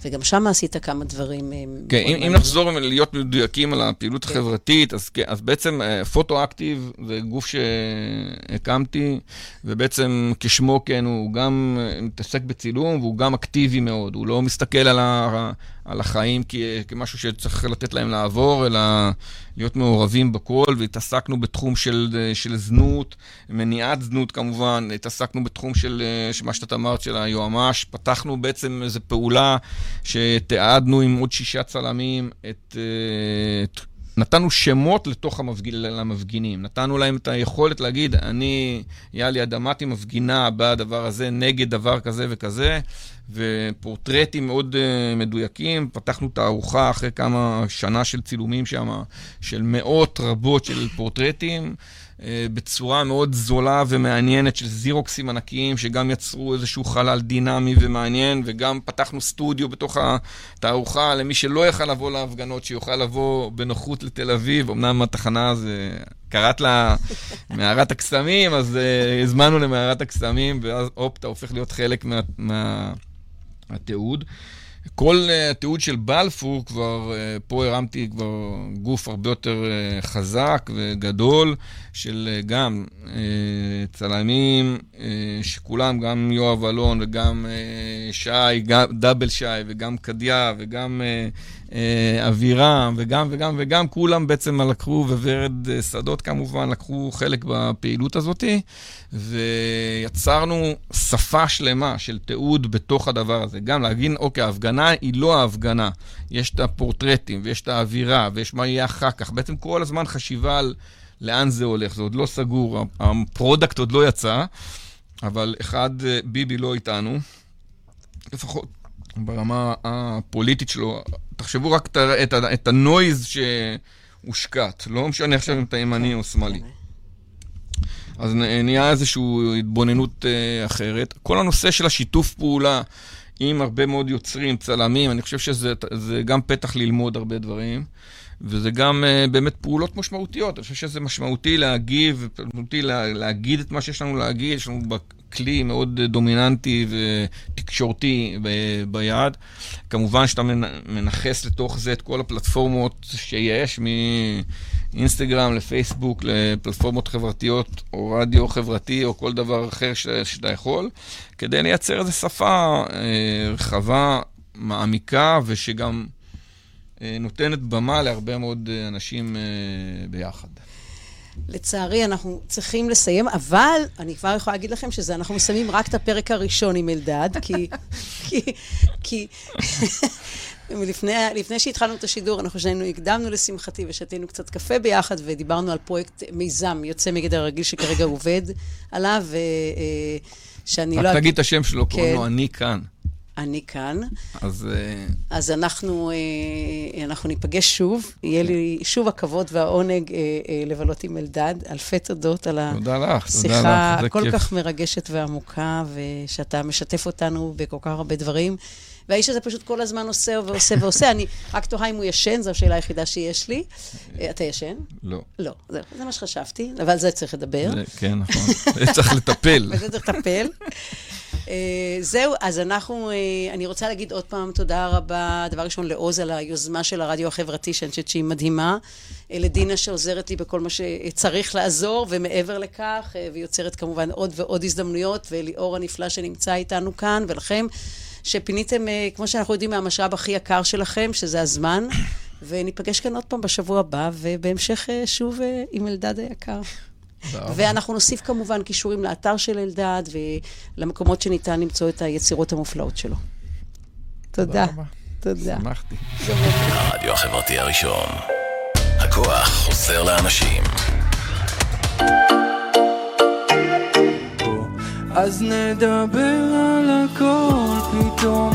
וגם שם עשית כמה דברים. אה, כן, אם, אם נחזור להיות מדויקים על הפעילות כן. החברתית, אז, כן, אז בעצם פוטו-אקטיב אה, זה גוף שהקמתי, ובעצם כשמו כן, הוא גם אה, מתעסק בצילום והוא גם אקטיבי מאוד. הוא לא מסתכל על, ה, על החיים כמשהו שצריך לתת להם לעבור, אלא להיות מעורבים בכל, והתעסקנו בתחום של, של זנות, מניעת זנות כמובן, התעסקנו בתחום של, מה שאתה אמרת, של היועמ"ש, פתחנו בעצם איזו פעולה שתיעדנו עם עוד שישה צלמים את... את נתנו שמות לתוך המפג... למפגינים, נתנו להם את היכולת להגיד, אני, יאללה, אדמתי מפגינה בדבר הזה נגד דבר כזה וכזה, ופורטרטים מאוד uh, מדויקים. פתחנו תערוכה אחרי כמה שנה של צילומים שם, של מאות רבות של פורטרטים. אה, בצורה מאוד זולה ומעניינת של זירוקסים ענקיים, שגם יצרו איזשהו חלל דינמי ומעניין, וגם פתחנו סטודיו בתוך התערוכה למי שלא יכל לבוא להפגנות, שיוכל לבוא בנוחות לתל אביב. אמנם התחנה זה... קראת לה מערת הקסמים, אז uh, הזמנו למערת הקסמים, ואז הופ, אתה הופך להיות חלק מהתיעוד. מה, מה כל uh, התיעוד של בלפור כבר, uh, פה הרמתי כבר גוף הרבה יותר uh, חזק וגדול, של גם צלמים, שכולם, גם יואב אלון וגם שי, גם, דאבל שי וגם קדיה וגם אה, אבירם, וגם וגם וגם, כולם בעצם לקחו, וורד אה, שדות כמובן, לקחו חלק בפעילות הזאת, ויצרנו שפה שלמה של תיעוד בתוך הדבר הזה. גם להבין, אוקיי, ההפגנה היא לא ההפגנה. יש את הפורטרטים, ויש את האווירה, ויש מה יהיה אחר כך. בעצם כל הזמן חשיבה על לאן זה הולך, זה עוד לא סגור, ה product עוד לא יצא, אבל אחד, אה, ביבי לא איתנו, לפחות ברמה הפוליטית שלו. תחשבו רק את, את, הנויז שהושקט, לא משנה עכשיו אם אתה ימני או שמאלי. אז נהיה איזושהי התבוננות uh, אחרת. כל הנושא של השיתוף פעולה עם הרבה מאוד יוצרים, צלמים, אני חושב שזה גם פתח ללמוד הרבה דברים. וזה גם uh, באמת פעולות משמעותיות. אני חושב שזה משמעותי להגיב, משמעותי לה, להגיד את מה שיש לנו להגיד. יש לנו כלי מאוד דומיננטי ותקשורתי ביד. כמובן שאתה מנכס לתוך זה את כל הפלטפורמות שיש, מאינסטגרם לפייסבוק, לפלטפורמות חברתיות, או רדיו חברתי, או כל דבר אחר שאתה יכול, כדי לייצר איזו שפה אה, רחבה, מעמיקה, ושגם... אה, נותנת במה להרבה מאוד אה, אנשים ביחד. לצערי, אנחנו צריכים לסיים, אבל אני כבר יכולה להגיד לכם שזה, אנחנו מסיימים רק את הפרק הראשון עם אלדד, כי... כי... כי... לפני, לפני שהתחלנו את השידור, אנחנו שנינו הקדמנו לשמחתי ושתינו קצת קפה ביחד ודיברנו על פרויקט מיזם יוצא מגדר הרגיל שכרגע עובד עליו, שאני לא... רק תגיד את השם שלו, קוראים לו כן. אני כאן. אני כאן. אז... אה, אז אנחנו, אה, אנחנו ניפגש שוב. יהיה לי שוב הכבוד והעונג אה, לבלות עם אלדד. אלפי תודות על השיחה הכל כך מרגשת ועמוקה, ושאתה משתף אותנו בכל כך הרבה דברים. והאיש הזה פשוט כל הזמן עושה ועושה ועושה. אני רק תוהה אם הוא ישן, זו השאלה היחידה שיש לי. אתה ישן? לא. לא, זה, זה מה שחשבתי, אבל זה צריך לדבר. זה, כן, נכון. צריך לטפל. בזה צריך לטפל. אה, זהו, אז אנחנו, אה, אני רוצה להגיד עוד פעם תודה רבה, דבר ראשון לעוז על היוזמה של הרדיו החברתי, שאני חושבת שהיא מדהימה. אה, לדינה שעוזרת לי בכל מה שצריך לעזור, ומעבר לכך, ויוצרת כמובן עוד ועוד הזדמנויות, וליאור הנפלא שנמצא איתנו כאן, ולכם, שפיניתם, כמו שאנחנו יודעים, מהמשאב הכי יקר שלכם, שזה הזמן. וניפגש כאן עוד פעם בשבוע הבא, ובהמשך שוב עם אלדד היקר. ואנחנו נוסיף כמובן קישורים לאתר של אלדד ולמקומות שניתן למצוא את היצירות המופלאות שלו. תודה. תודה. שמחתי. הרדיו החברתי הראשון. הכוח חוזר לאנשים. אז נדבר על הכל פתאום